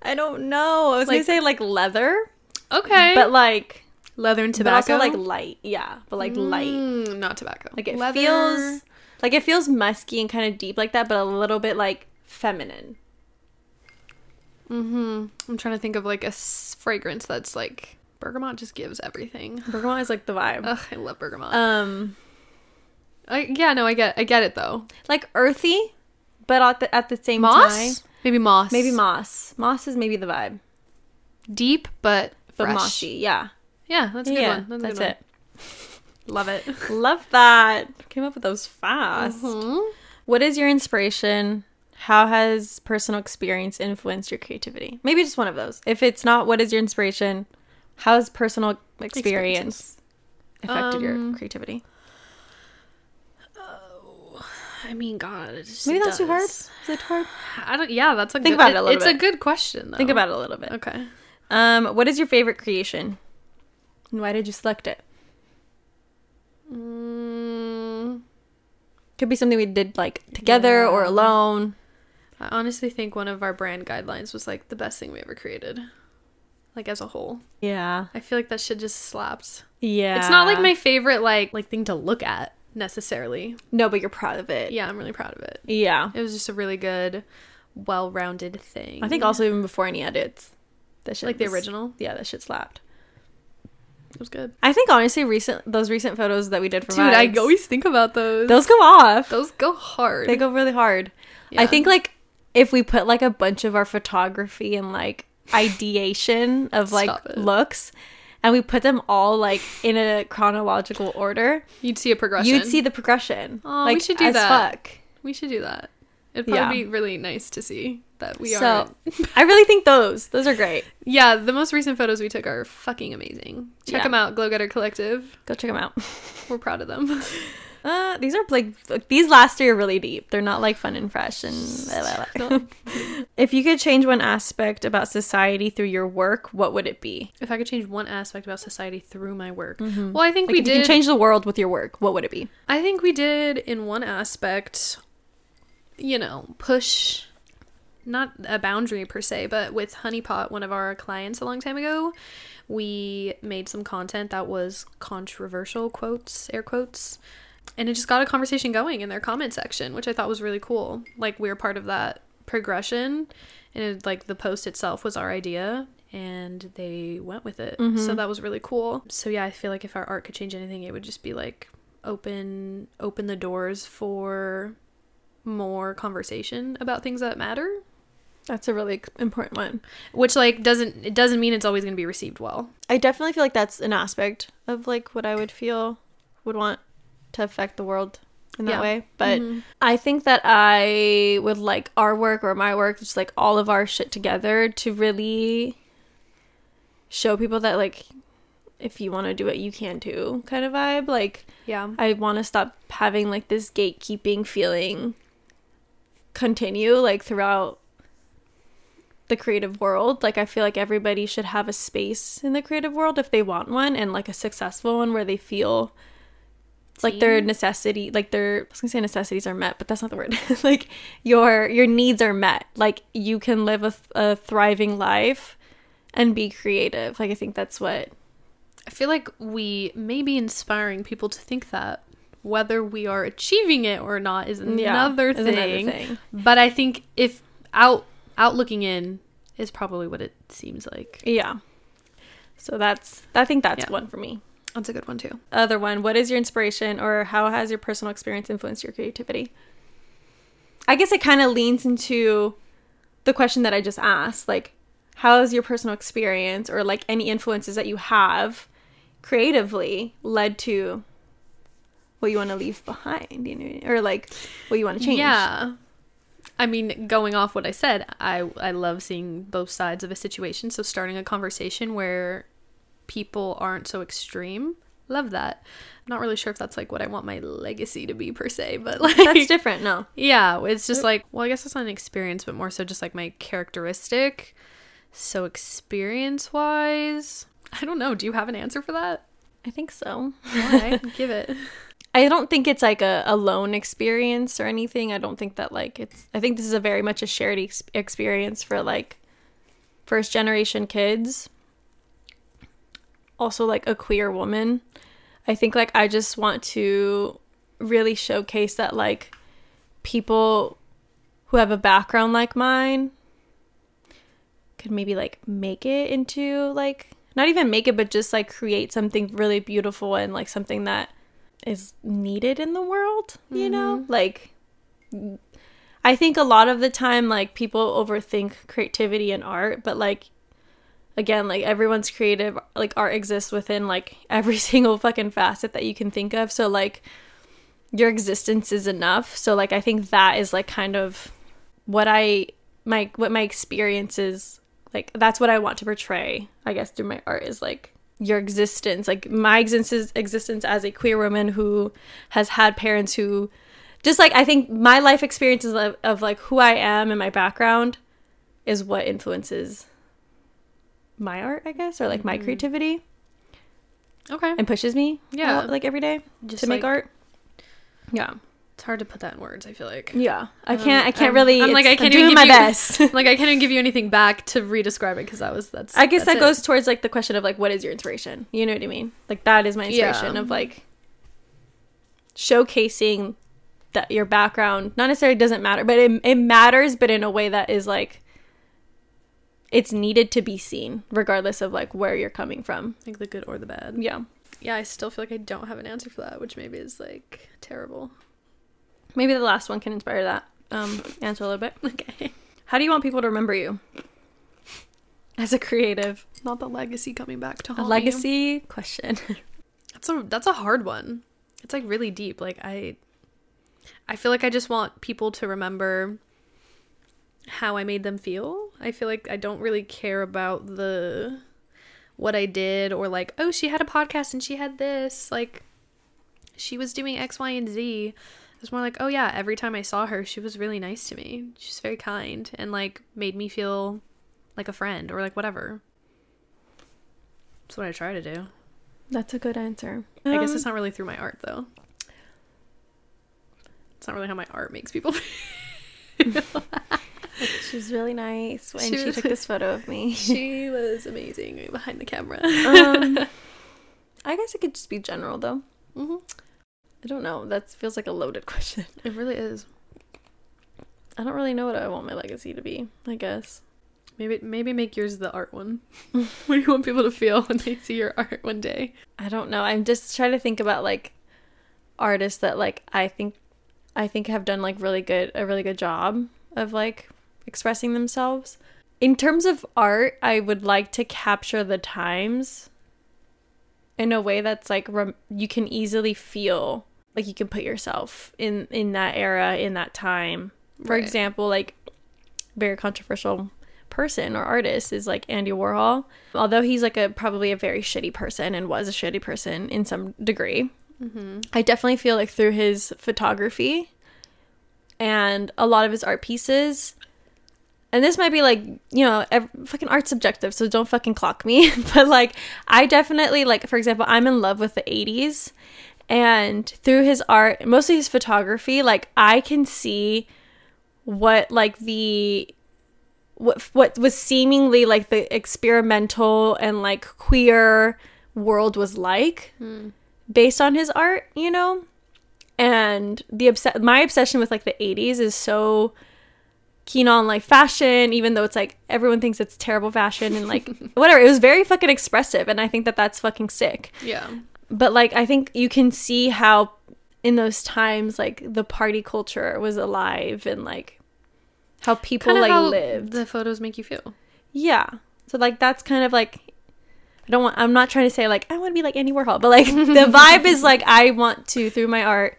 I don't know. I was Like- gonna say like leather, Okay, but like leather and tobacco, but also like light. Yeah, but like light. Mm, not tobacco. Like it Leather. feels like it feels musky and kind of deep like that, but a little bit like feminine. Mm-hmm. I'm trying to think of like a s- fragrance that's like bergamot. Just gives everything. Bergamot is like the vibe. Ugh, I love bergamot. Um, I, yeah, no, I get, I get it though. like earthy, but at the at the same Moss, time, maybe moss, maybe moss. Moss is maybe the vibe, deep but but fresh. mossy. Yeah, Yeah, that's a good yeah, one. That's, that's good it. One. Love it. Love that. Came up with those fast. Mhm. What is your inspiration? How has personal experience influenced your creativity? Maybe just one of those. If it's not, what is your inspiration? How has personal experience affected Um, your creativity? I mean, God, it Maybe that's too hard. Is it hard? I don't. Yeah, that's a Think good, about it a little It's bit. a good question though. Think about it a little bit. Okay. Um, what is your favorite creation? And why did you select it? Mm, Could be something we did like together or alone. I honestly think one of our brand guidelines was like the best thing we ever created, like as a whole. Yeah. I feel like that shit just slaps. Yeah. It's not like my favorite like like thing to look at necessarily. No, but you're proud of it. Yeah, I'm really proud of it. Yeah. It was just a really good, well-rounded thing. I think also even before any edits. That shit like the original. Yeah, that shit slapped. It was good. I think honestly, recent those recent photos that we did for Dude, I always think about those. those go off. those go hard. They go really hard. I think like if we put like a bunch of our photography and like ideation of like looks and we put them all like in a chronological order, You'd see a progression. you'd see the progression. Aw, like we should do as that. fuck. We should do that. It'd probably Yeah. be really nice to see that we so are. I really think those those are great. Yeah, the most recent photos we took are fucking amazing. Check Yeah. them out, Glow Getter Collective. Go check them out. We're proud of them. Uh, these are like like, these last three are really deep. They're not like fun and fresh and. if you could change one aspect about society through your work, what would it be? if I could change one aspect about society through my work, well, I think Like we if you did. can change the world with your work, what would it be? I think we did in one aspect. You know, push not a boundary per se, but with Honeypot, one of our clients a long time ago, we made some content that was controversial quotes, air quotes, and it just got a conversation going in their comment section, which I thought was really cool. Like we are part of that progression, and it, like the post itself was our idea, and they went with it. So mm-hmm. that was really cool. So yeah, I feel like if our art could change anything, it would just be like open open the doors for more conversation about things that matter That's a really important one. which like doesn't it doesn't mean it's always going to be received well I definitely feel like that's an aspect of like what I would feel would want to affect the world in that Yeah. way. But Mhm. I think that I would like our work or my work, just like all of our shit together to really show people that like if you want to do it, you can too kind of vibe. Like yeah I want to stop having like this gatekeeping feeling continue like throughout the creative world. Like I feel like everybody should have a space in the creative world if they want one and like a successful one where they feel like their necessity like their I was gonna say necessities are met, but that's not the word. like your your needs are met. Like you can live a, th- a thriving life and be creative. Like I think that's what i feel like we may be inspiring people to think that whether we are achieving it or not is yeah, another, is thing. another thing. but i think if out out looking in is probably what it seems like Yeah. So that's I think that's Yeah. one for me. that's a good one too Other one, what is your inspiration or how has your personal experience influenced your creativity? I guess it kind of leans into the question that I just asked, like how has your personal experience or like any influences that you have creatively led to what you want to leave behind, you know, or like what you want to change? Yeah. I mean, going off what I said, I I love seeing both sides of a situation. So starting a conversation where people aren't so extreme, love that. I'm not really sure if that's like what I want my legacy to be per se, but like That's different, no. yeah, it's just like well, I guess it's not an experience, but more so just like my characteristic. So experience wise, I don't know. Do you have an answer for that? I think so. Why? Give it. I don't think it's like a, a lone experience or anything. I don't think that like it's. I think this is a very much a shared ex- experience for like first generation kids. Also, like a queer woman. I think like I just want to really showcase that like people who have a background like mine could maybe like make it into like not even make it but just like create something really beautiful and like something that is needed in the world, you know? Mm-hmm. Like I think a lot of the time like people overthink creativity and art, but like again, like everyone's creative like art exists within like every single fucking facet that you can think of. So like your existence is enough. So like I think that is like kind of what I my what my experience is like that's what I want to portray, I guess, through my art is like your existence, like my existence existence as a queer woman who has had parents who just like I think my life experiences of, of like who I am and my background is what influences my art, I guess, or like my mm-hmm. creativity Okay. and pushes me Yeah. out, like every day Just to make like- art. Yeah. It's hard to put that in words, I feel like. Yeah. I Um, can't I can't I'm- really I'm like, I can't I'm even doing give my you- best. like I can't even give you anything back to re-describe it because that was that's. I guess that's that it. goes towards like the question of like what is your inspiration? You know what I mean? Like that is my inspiration Yeah. of like showcasing that your background not necessarily doesn't matter, but it it matters but in a way that is like it's needed to be seen regardless of like where you're coming from. like the good or the bad. Yeah. Yeah, I still feel like I don't have an answer for that, which maybe is like terrible. Maybe the last one can inspire that um answer a little bit. Okay. How do you want people to remember you? As a creative. Not the legacy coming back to A haunt me. legacy question. That's a that's a hard one. It's like really deep. Like I I feel like I just want people to remember how I made them feel. I feel like I don't really care about the what I did or like, oh, she had a podcast and she had this. Like she was doing X, Y, and Z. Was more like, oh yeah, every time I saw her, she was really nice to me. She's very kind and like made me feel like a friend or like whatever. That's what I try to do. That's a good answer. I guess Um, it's not really through my art though. It's not really how my art makes people feel. She's really nice. when She she, was- took this photo of me. she was amazing behind the camera. um, I guess it could just be general though. hmm I don't know. That feels like a loaded question. It really is. I don't really know what I want my legacy to be. I guess. Maybe maybe make yours the art one. what do you want people to feel when they see your art one day? I don't know. I'm just trying to think about like artists that like I think I think have done like really good a really good job of like expressing themselves. In terms of art, I would like to capture the times in a way that's like rem- you can easily feel like you can put yourself in in that era in that time. For Right. example, like very controversial person or artist is like Andy Warhol. Although he's like a probably a very shitty person and was a shitty person in some degree. Mm-hmm. I definitely feel like through his photography and a lot of his art pieces, and this might be like, you know, ev- fucking art subjective, so don't fucking clock me. but like, I definitely, like, for example, I'm in love with the 80s, and through his art, mostly his photography, like, I can see what, like, the what what was seemingly like the experimental and like queer world was like hmm. based on his art, you know? And the obs- my obsession with like the 80s is so keen on like fashion even though it's like everyone thinks it's terrible fashion and like whatever. It was very fucking expressive and I think that that's fucking sick. Yeah. But like I think you can see how in those times like the party culture was alive and like how people Kind of like how lived. the photos make you feel. Yeah. So like that's kind of like I don't want I'm not trying to say like I want to be like Andy Warhol, but like the vibe is like I want to through my art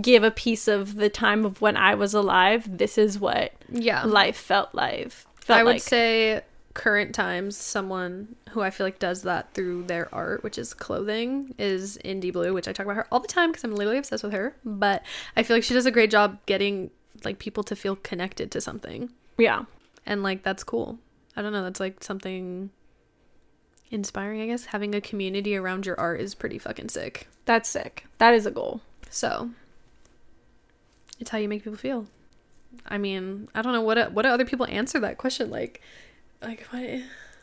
give a piece of the time of when I was alive. This is what Yeah. life felt like. Felt I would like. say current times someone who I feel like does that through their art, which is clothing, is Indie Blue, which I talk about her all the time because I'm literally obsessed with her. But I feel like she does a great job getting like people to feel connected to something. yeah. And like that's cool. I don't know, that's like something inspiring, I guess. Having a community around your art is pretty fucking sick. That's sick. That is a goal. So it's how you make people feel. I mean, I don't know what what do other people answer that question like like what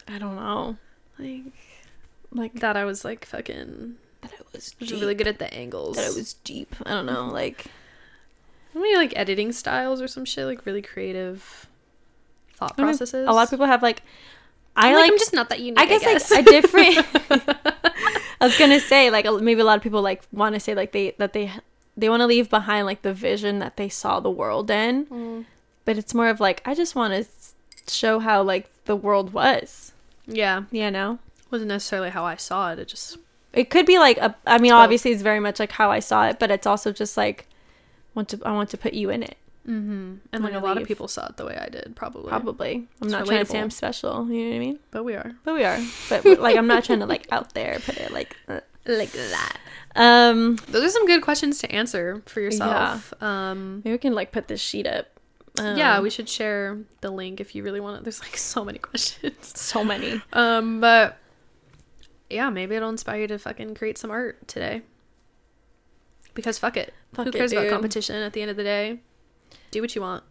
I don't know. like Like that I was like fucking that it was deep. really good at the angles. that it was deep. I don't know. Like maybe like editing styles or some shit like really creative thought I mean, processes. a lot of people have like I I'm like, like I'm just not that unique. I guess, like a different. I was gonna say like maybe a lot of people like want to say like they that they they want to leave behind like the vision that they saw the world in, Mm. but it's more of like I just want to show how like the world was. yeah, You know, wasn't necessarily how I saw it. It just it could be like a. I mean, obviously, it's very much like how I saw it, but it's also just like want to I want to put you in it. mm-hmm. and like a lot of people saw it the way I did, probably. Probably. I'm It's not trying to say. I'm special. You know what I mean? but we are But we are. But like I'm not trying to like out there put it like. uh. like that. Um. Those are some good questions to answer for yourself. Um, Maybe we can like put this sheet up. Um, yeah, we should share the link if you really want it. There's like so many questions. so many. Um, but yeah, maybe it'll inspire you to fucking create some art today. Because fuck it. Fuck Who it, cares about competition at the end of the day? Do what you want.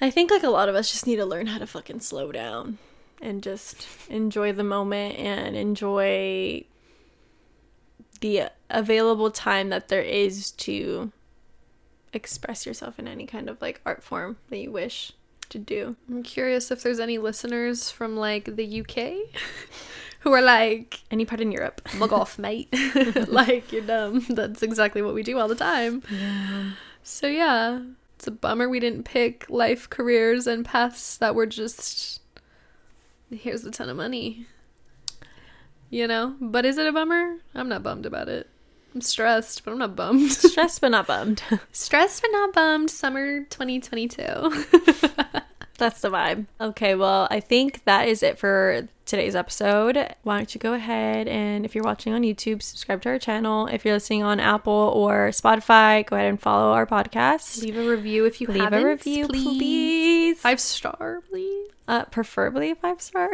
I think like a lot of us just need to learn how to fucking slow down and just enjoy the moment and enjoy the available time that there is to express yourself in any kind of like art form that you wish to do. I'm curious if there's any listeners from like the UK who are like, Any part in Europe. mug off, mate. like, you're dumb. That's exactly what we do all the time. Yeah. So yeah, it's a bummer we didn't pick life, careers, and paths that were just here's a ton of money. You know? But is it a bummer? I'm not bummed about it. I'm stressed, but I'm not bummed. Stressed but not bummed. stressed but not bummed. Summer 2022. That's the vibe. Okay, well, I think that is it for today's episode. Why don't you go ahead and if you're watching on YouTube, subscribe to our channel. If you're listening on Apple or Spotify, go ahead and follow our podcast. Leave a review if you Leave haven't. a review, please. please. Five star, please. Uh, preferably a five star.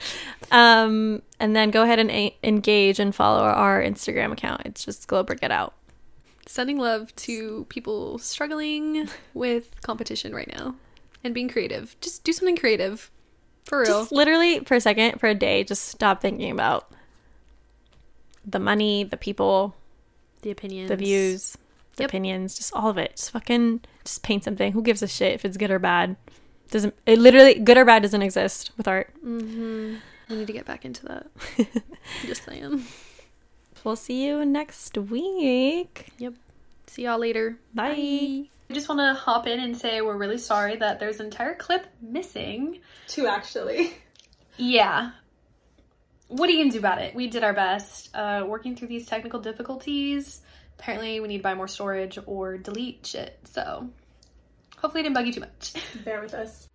um, and then go ahead and a- engage and follow our Instagram account. It's just Globe or Get Out. Sending love to people struggling with competition right now. And being creative. Just do something creative. For real. Just literally for a second, for a day, just stop thinking about the money, the people, the opinions. the views, the Yep. opinions, just all of it. Just fucking just paint something. Who gives a shit if it's good or bad? Doesn't it literally good or bad doesn't exist with art. Mm-hmm. We need to get back into that. Just saying. We'll see you next week. Yep. See y'all later. Bye. I just want to hop in and say we're really sorry that there's an entire clip missing. Two actually. Yeah. What are you gonna do about it? We did our best. Uh, working through these technical difficulties. Apparently, we need to buy more storage or delete shit. So, hopefully, it didn't bug you too much. Bear with us.